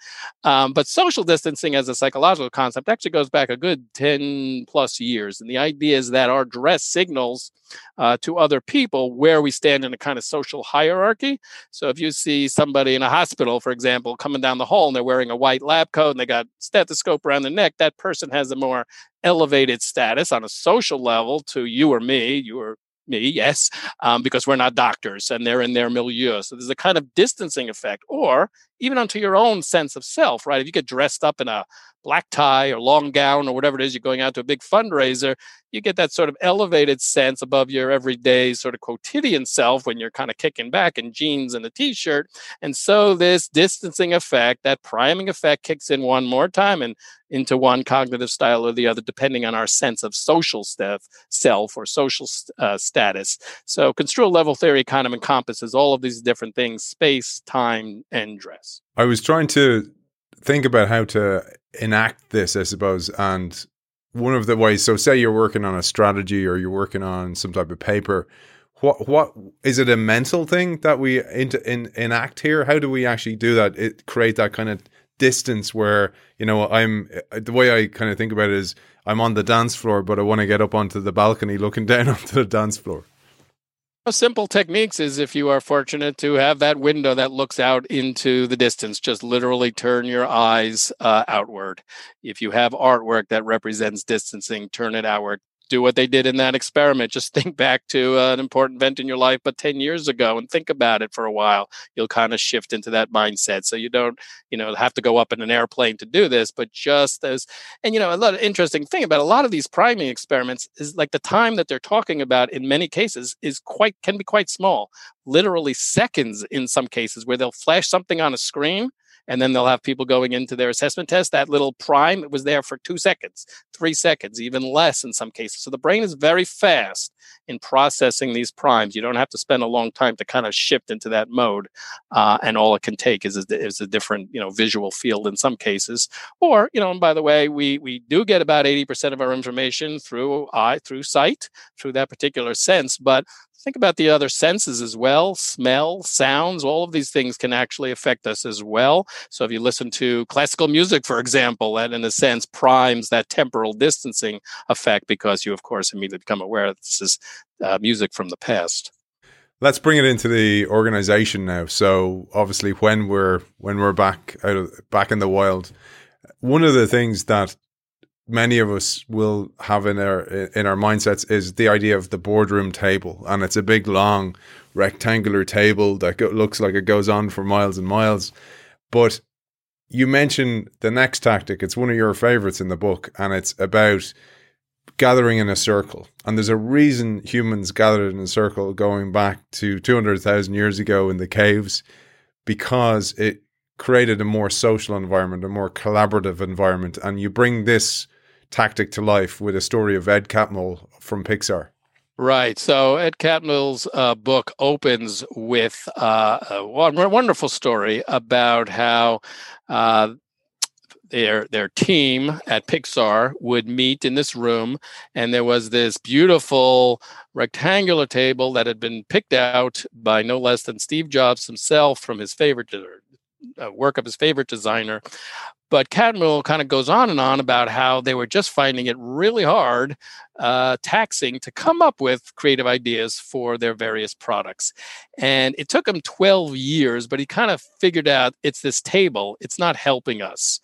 Um, but social distancing as a psychological concept actually goes back a good 10 plus years. And the idea is that our dress signals uh, to other people where we stand in a kind of social hierarchy. So if you see somebody in a hospital, for example, coming down the hall and they're wearing a white lab coat and they got stethoscope around the neck, that person has a more elevated status on a social level to you or me. You or me, yes, um, because we're not doctors and they're in their milieu. So there's a kind of distancing effect, or even onto your own sense of self, right? If you get dressed up in a black tie or long gown or whatever it is, you're going out to a big fundraiser, you get that sort of elevated sense above your everyday sort of quotidian self when you're kind of kicking back in jeans and a t-shirt. And so this distancing effect, that priming effect kicks in one more time and into one cognitive style or the other, depending on our sense of social stuff, self or social uh, status. So construal level theory kind of encompasses all of these different things, space, time, and dress. I was trying to think about how to enact this, I suppose. And one of the ways, so say you're working on a strategy or you're working on some type of paper, what what is it a mental thing that we into in, enact here? How do we actually do that? It create that kind of distance where you know I'm uh, the way I kind of think about it is I'm on the dance floor, but I want to get up onto the balcony looking down onto the dance floor. Simple techniques is if you are fortunate to have that window that looks out into the distance, just literally turn your eyes uh, outward. If you have artwork that represents distancing, turn it outward do what they did in that experiment. Just think back to uh, an important event in your life, but 10 years ago, and think about it for a while. You'll kind of shift into that mindset. So you don't, you know, have to go up in an airplane to do this, but just as, and you know, a lot of interesting thing about a lot of these priming experiments is like the time that they're talking about in many cases is quite, can be quite small, literally seconds in some cases where they'll flash something on a screen and then they'll have people going into their assessment test. That little prime, it was there for two seconds, three seconds, even less in some cases. So the brain is very fast in processing these primes. You don't have to spend a long time to kind of shift into that mode, uh, and all it can take is a, is a different you know visual field in some cases. Or you know, and by the way, we we do get about eighty percent of our information through eye through sight through that particular sense, but think about the other senses as well smell sounds all of these things can actually affect us as well. So if you listen to classical music for example that in a sense primes that temporal distancing effect because you of course immediately become aware that this is uh, music from the past. Let's bring it into the organization now. So obviously when we're when we're back out of back in the wild one of the things that many of us will have in our in our mindsets is the idea of the boardroom table, and it's a big long rectangular table that go, looks like it goes on for miles and miles. But you mentioned the next tactic; it's one of your favorites in the book, and it's about gathering in a circle. And there's a reason humans gathered in a circle going back to 200,000 years ago in the caves because it created a more social environment, a more collaborative environment. And you bring this tactic to life with a story of Ed Catmull from Pixar. Right. So Ed Catmull's uh, book opens with uh, a wonderful story about how uh, their their team at Pixar would meet in this room, and there was this beautiful rectangular table that had been picked out by no less than Steve Jobs himself from his favorite uh, work of his favorite designer but Catmull kind of goes on and on about how they were just finding it really hard, uh, taxing to come up with creative ideas for their various products. And it took him 12 years, but he kind of figured out it's this table, it's not helping us.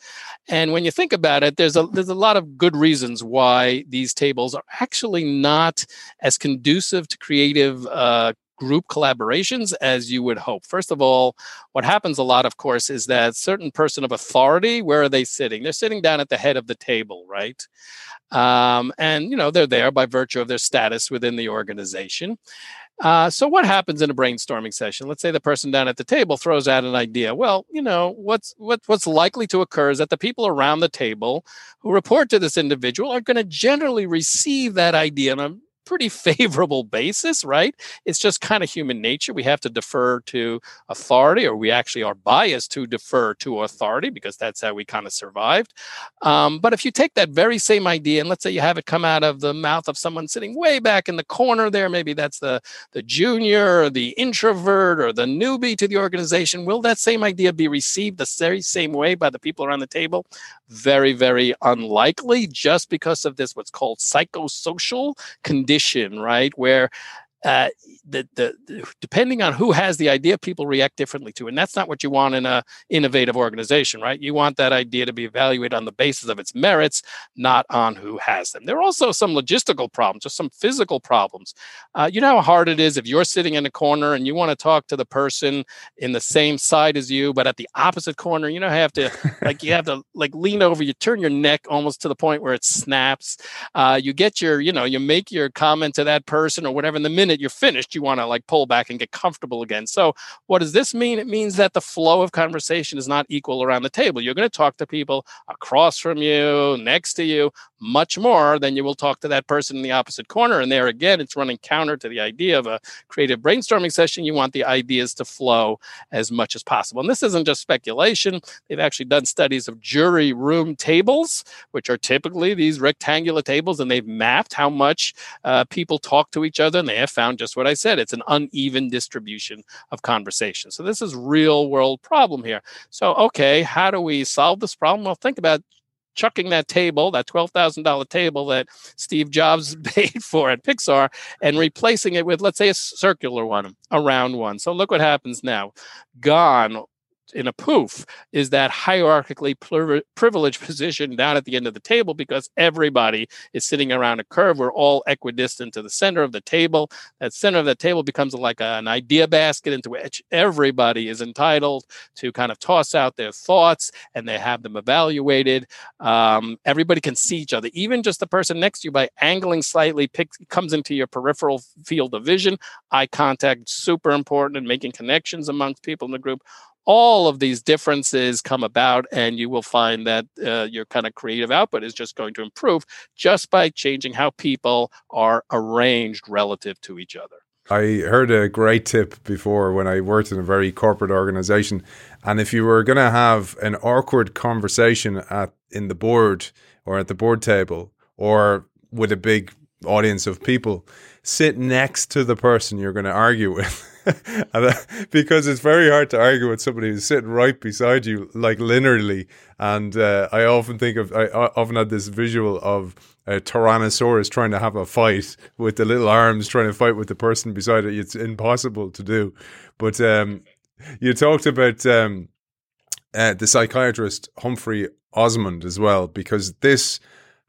And when you think about it, there's a there's a lot of good reasons why these tables are actually not as conducive to creative uh, group collaborations as you would hope. First of all, what happens a lot, of course, is that certain person of authority, where are they sitting? They're sitting down at the head of the table, right? Um, and you know they're there by virtue of their status within the organization. Uh, so what happens in a brainstorming session? Let's say the person down at the table throws out an idea. Well, you know what's what, what's likely to occur is that the people around the table who report to this individual are going to generally receive that idea in a pretty favorable basis, right? It's just kind of human nature. We have to defer to authority, or we actually are biased to defer to authority because that's how we kind of survived. Um, but if you take that very same idea and let's say you have it come out of the mouth of someone sitting way back in the corner there, maybe that's the the junior or the introvert or the newbie to the organization, will that same idea be received the very same way by the people around the table? Very, very unlikely, just because of this what's called psychosocial condition right? Where uh, the, the, the, depending on who has the idea, people react differently to, it. and that's not what you want in a innovative organization, right? You want that idea to be evaluated on the basis of its merits, not on who has them. There are also some logistical problems, just some physical problems. Uh, you know how hard it is if you're sitting in a corner and you want to talk to the person in the same side as you, but at the opposite corner. You know, have to like you have to like lean over, you turn your neck almost to the point where it snaps. Uh, you get your, you know, you make your comment to that person or whatever in the minute minute you're finished, you want to like pull back and get comfortable again. So, what does this mean? It means that the flow of conversation is not equal around the table. You're going to talk to people across from you, next to you, much more than you will talk to that person in the opposite corner. And there again, it's running counter to the idea of a creative brainstorming session. You want the ideas to flow as much as possible. And this isn't just speculation. They've actually done studies of jury room tables, which are typically these rectangular tables, and they've mapped how much uh, people talk to each other and they have found just what I said. It's an uneven distribution of conversation. So this is real world problem here. So okay, how do we solve this problem? Well, think about chucking that table, that $12,000 table that Steve Jobs paid for at Pixar, and replacing it with, let's say, a circular one, a round one. So look what happens now. Gone in a poof is that hierarchically privileged position down at the end of the table because everybody is sitting around a curve. We're all equidistant to the center of the table. That center of the table becomes like an idea basket into which everybody is entitled to kind of toss out their thoughts and they have them evaluated. Um, everybody can see each other, even just the person next to you by angling slightly picks, comes into your peripheral field of vision. Eye contact, super important in making connections amongst people in the group all of these differences come about and you will find that uh, your kind of creative output is just going to improve just by changing how people are arranged relative to each other I heard a great tip before when I worked in a very corporate organization. And if you were going to have an awkward conversation at in the board or at the board table or with a big audience of people, sit next to the person you're going to argue with. Uh, because it's very hard to argue with somebody who's sitting right beside you, like linearly. And uh, I often think of, I often had this visual of a Tyrannosaurus trying to have a fight with the little arms trying to fight with the person beside it. It's impossible to do. But um, you talked about um, uh, the psychiatrist Humphrey Osmond as well, because this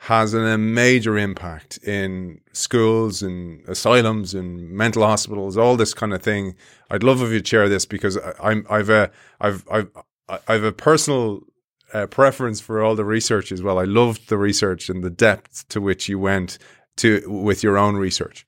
has a major impact in schools and asylums and mental hospitals, all this kind of thing. I'd love if you'd share this because I'm I've a I've I've I've a personal uh, preference for all the research as well. I loved the research and the depth to which you went to with your own research.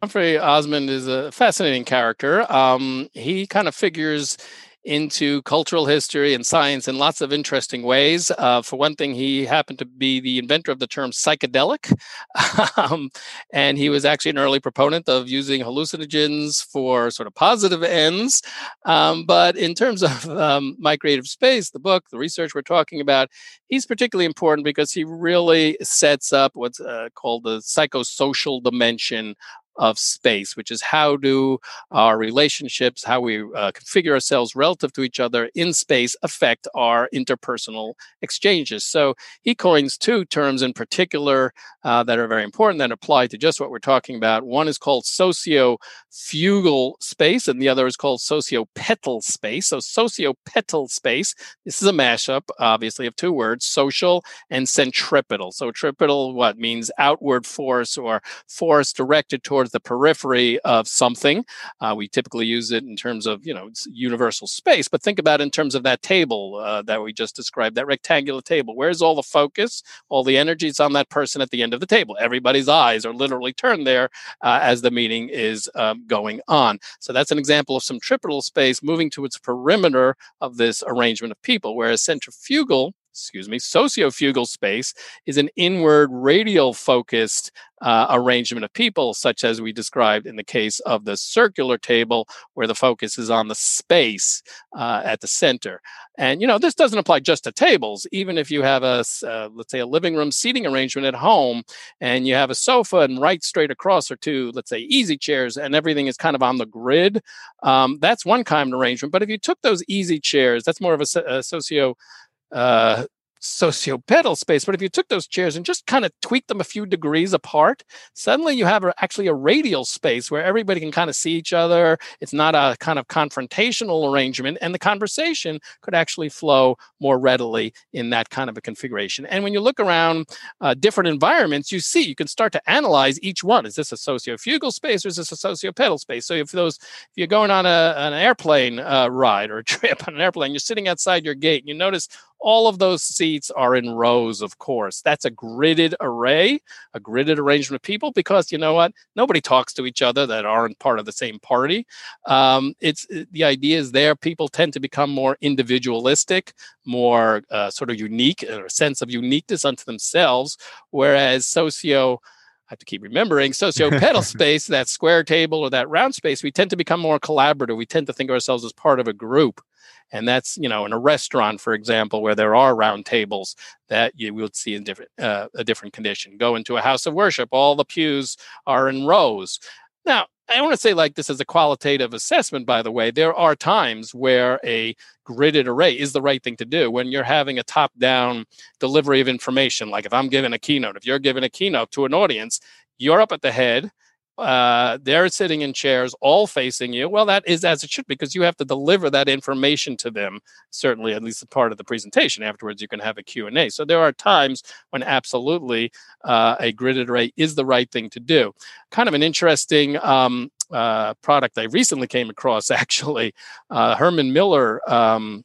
Humphrey Osmond is a fascinating character. Um, he kind of figures into cultural history and science in lots of interesting ways. Uh, for one thing, he happened to be the inventor of the term psychedelic, um, and he was actually an early proponent of using hallucinogens for sort of positive ends. Um, but in terms of um, my creative space, the book, the research we're talking about, he's particularly important because he really sets up what's uh, called the psychosocial dimension of space, which is how do our relationships, how we uh, configure ourselves relative to each other in space affect our interpersonal exchanges. So he coins two terms in particular uh, that are very important that apply to just what we're talking about. One is called socio-fugal space, and the other is called socio-petal space. So socio-petal space, this is a mashup, obviously, of two words, social and centripetal. So centripetal, what means outward force or force directed towards towards the periphery of something. Uh, we typically use it in terms of, you know, universal space, but think about in terms of that table uh, that we just described, that rectangular table. Where's all the focus? All the energy is on that person at the end of the table. Everybody's eyes are literally turned there uh, as the meeting is um, going on. So that's an example of some centripetal space moving to its perimeter of this arrangement of people, whereas centrifugal excuse me, sociofugal space is an inward radial focused uh, arrangement of people, such as we described in the case of the circular table, where the focus is on the space uh, at the center. And you know, this doesn't apply just to tables. Even if you have a, uh, let's say, a living room seating arrangement at home, and you have a sofa and right straight across or two, let's say, easy chairs, and everything is kind of on the grid, um, that's one kind of arrangement. But if you took those easy chairs, that's more of a, a socio uh, sociopetal space. But if you took those chairs and just kind of tweaked them a few degrees apart, suddenly you have actually a radial space where everybody can kind of see each other. It's not a kind of confrontational arrangement, and the conversation could actually flow more readily in that kind of a configuration. And when you look around uh, different environments, you see you can start to analyze each one. Is this a sociofugal space or is this a sociopetal space? So if those, if you're going on a, an airplane uh, ride or a trip on an airplane, you're sitting outside your gate, and you notice all of those seats are in rows, of course. That's a gridded array, a gridded arrangement of people, because you know what? Nobody talks to each other that aren't part of the same party. Um, it's the idea is there. People tend to become more individualistic, more uh, sort of unique, or a sense of uniqueness unto themselves, whereas socio I have to keep remembering socio-petal space, that square table or that round space, we tend to become more collaborative. We tend to think of ourselves as part of a group. And that's, you know, in a restaurant, for example, where there are round tables that you would see in different uh, a different condition. Go into a house of worship, all the pews are in rows. Now, I want to say like this as a qualitative assessment, by the way, there are times where a gridded array is the right thing to do when you're having a top down delivery of information. Like if I'm giving a keynote, if you're giving a keynote to an audience, you're up at the head uh, they're sitting in chairs all facing you. Well that is as it should because you have to deliver that information to them certainly at least a part of the presentation. Afterwards you can have a q&a so there are times when absolutely uh, a gridded array is the right thing to do. Kind of an interesting um, uh, product I recently came across. Actually, uh, Herman Miller um,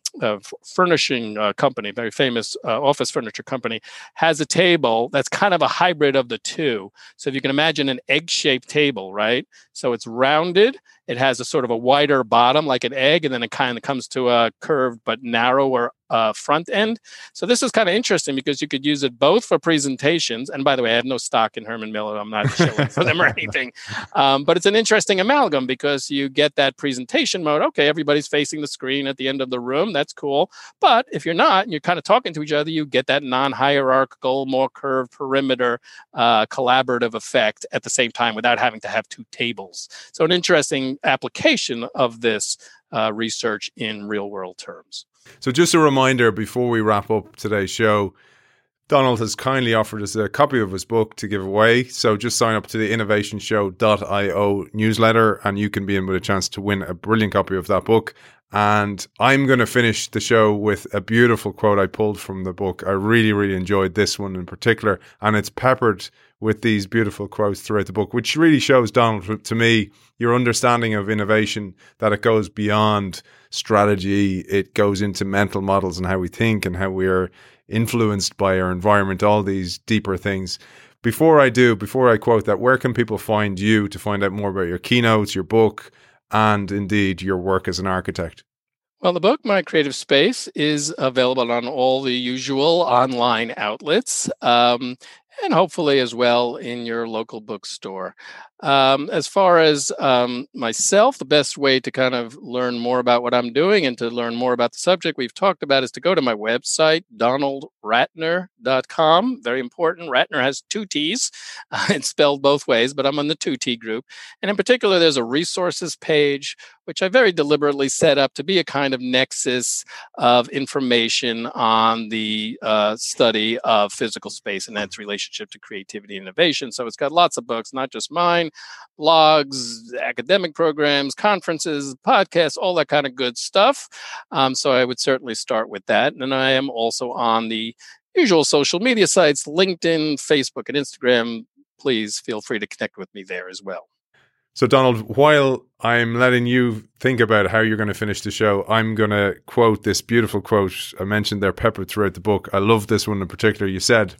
furnishing uh, company, very famous uh, office furniture company, has a table that's kind of a hybrid of the two. So if you can imagine an egg-shaped table, right? So it's rounded it has a sort of a wider bottom like an egg, and then it kind of comes to a curved but narrower uh, front end. So this is kind of interesting because you could use it both for presentations. And by the way, I have no stock in Herman Miller. I'm not shilling for them or anything. Um, but it's an interesting amalgam because you get that presentation mode. Okay, everybody's facing the screen at the end of the room. That's cool. But if you're not, and you're kind of talking to each other, you get that non-hierarchical, more curved perimeter uh, collaborative effect at the same time without having to have two tables. So an interesting application of this uh, research in real world terms. So, just a reminder before we wrap up today's show, Donald has kindly offered us a copy of his book to give away. So just sign up to the innovationshow.io newsletter and you can be in with a chance to win a brilliant copy of that book. And I'm going to finish the show with a beautiful quote I pulled from the book. I really, really enjoyed this one in particular. And it's peppered with these beautiful quotes throughout the book, which really shows, Donald, to me, your understanding of innovation, that it goes beyond strategy. It goes into mental models and how we think and how we are influenced by our environment, all these deeper things. Before I do, before I quote that, where can people find you to find out more about your keynotes, your book, and indeed your work as an architect? Well, the book, My Creative Space, is available on all the usual online outlets. Um, and hopefully as well in your local bookstore. Um, as far as um, myself, the best way to kind of learn more about what I'm doing and to learn more about the subject we've talked about is to go to my website, donaldrattner.com. Very important. Rattner has two T's. Uh, it's spelled both ways, but I'm on the 2T group. And in particular, there's a resources page, which I very deliberately set up to be a kind of nexus of information on the uh, study of physical space and its relationship to creativity and innovation. So it's got lots of books, not just mine online, blogs, academic programs, conferences, podcasts, all that kind of good stuff. Um, so I would certainly start with that. And I am also on the usual social media sites LinkedIn, Facebook, and Instagram. Please feel free to connect with me there as well. So, Donald, while I'm letting you think about how you're going to finish the show, I'm going to quote this beautiful quote I mentioned there, peppered throughout the book. I love this one in particular. You said,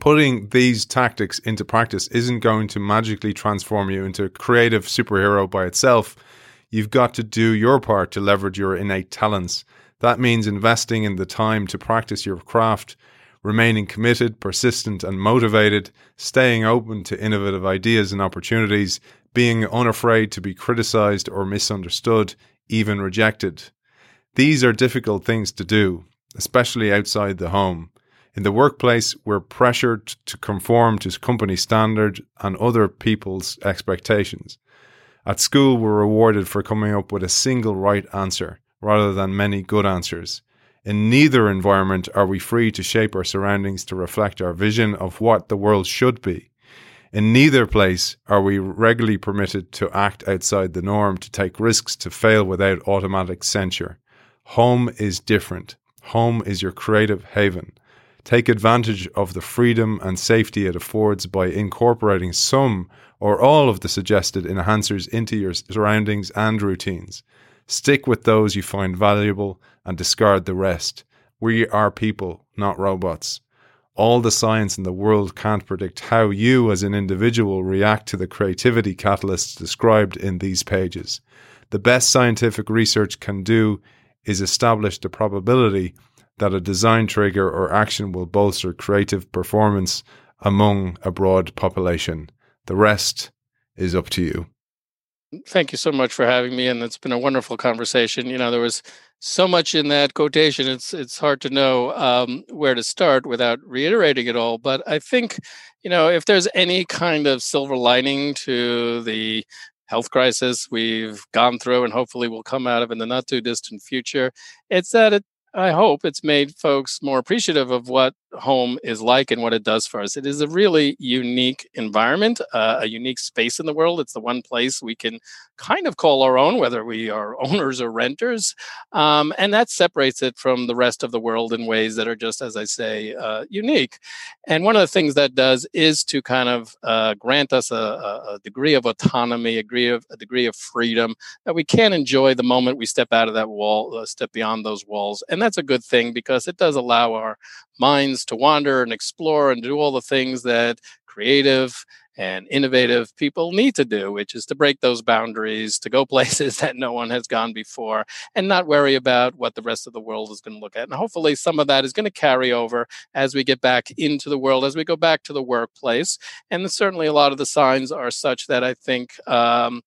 putting these tactics into practice isn't going to magically transform you into a creative superhero by itself. You've got to do your part to leverage your innate talents. That means investing in the time to practice your craft, remaining committed, persistent, and motivated, staying open to innovative ideas and opportunities, being unafraid to be criticized or misunderstood, even rejected. These are difficult things to do, especially outside the home. In the workplace, we're pressured to conform to company standard and other people's expectations. At school, we're rewarded for coming up with a single right answer rather than many good answers. In neither environment are we free to shape our surroundings to reflect our vision of what the world should be. In neither place are we regularly permitted to act outside the norm, to take risks, to fail without automatic censure. Home is different. Home is your creative haven. Take advantage of the freedom and safety it affords by incorporating some or all of the suggested enhancers into your surroundings and routines. Stick with those you find valuable and discard the rest. We are people, not robots. All the science in the world can't predict how you as an individual react to the creativity catalysts described in these pages. The best scientific research can do is establish the probability that a design trigger or action will bolster creative performance among a broad population. The rest is up to you. Thank you so much for having me, and it's been a wonderful conversation. You know, there was so much in that quotation; it's it's hard to know um, where to start without reiterating it all. But I think, you know, if there's any kind of silver lining to the health crisis we've gone through and hopefully will come out of in the not too distant future, it's that it I hope it's made folks more appreciative of what home is like and what it does for us. It is a really unique environment, uh, a unique space in the world. It's the one place we can kind of call our own, whether we are owners or renters. Um, and that separates it from the rest of the world in ways that are just, as I say, uh, unique. And one of the things that does is to kind of uh, grant us a, a, degree of autonomy, a degree of, a degree of freedom that we can enjoy the moment we step out of that wall, uh, step beyond those walls. And that's a good thing because it does allow our minds to wander and explore and do all the things that creative and innovative people need to do, which is to break those boundaries, to go places that no one has gone before, and not worry about what the rest of the world is going to look at. And hopefully, some of that is going to carry over as we get back into the world, as we go back to the workplace. And certainly, a lot of the signs are such that I think. Um,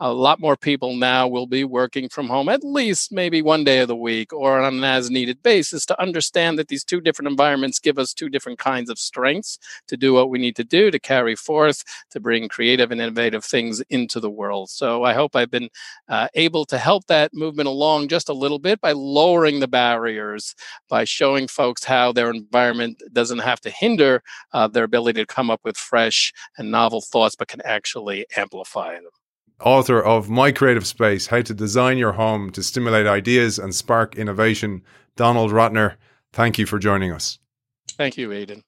a lot more people now will be working from home at least maybe one day of the week or on an as needed basis to understand that these two different environments give us two different kinds of strengths to do what we need to do to carry forth to bring creative and innovative things into the world. So i hope i've been uh, able to help that movement along just a little bit by lowering the barriers by showing folks how their environment doesn't have to hinder uh, their ability to come up with fresh and novel thoughts but can actually amplify them author of My Creative Space How to Design Your Home to Stimulate Ideas and Spark Innovation, Donald Rattner. Thank you for joining us. Thank you, Aidan.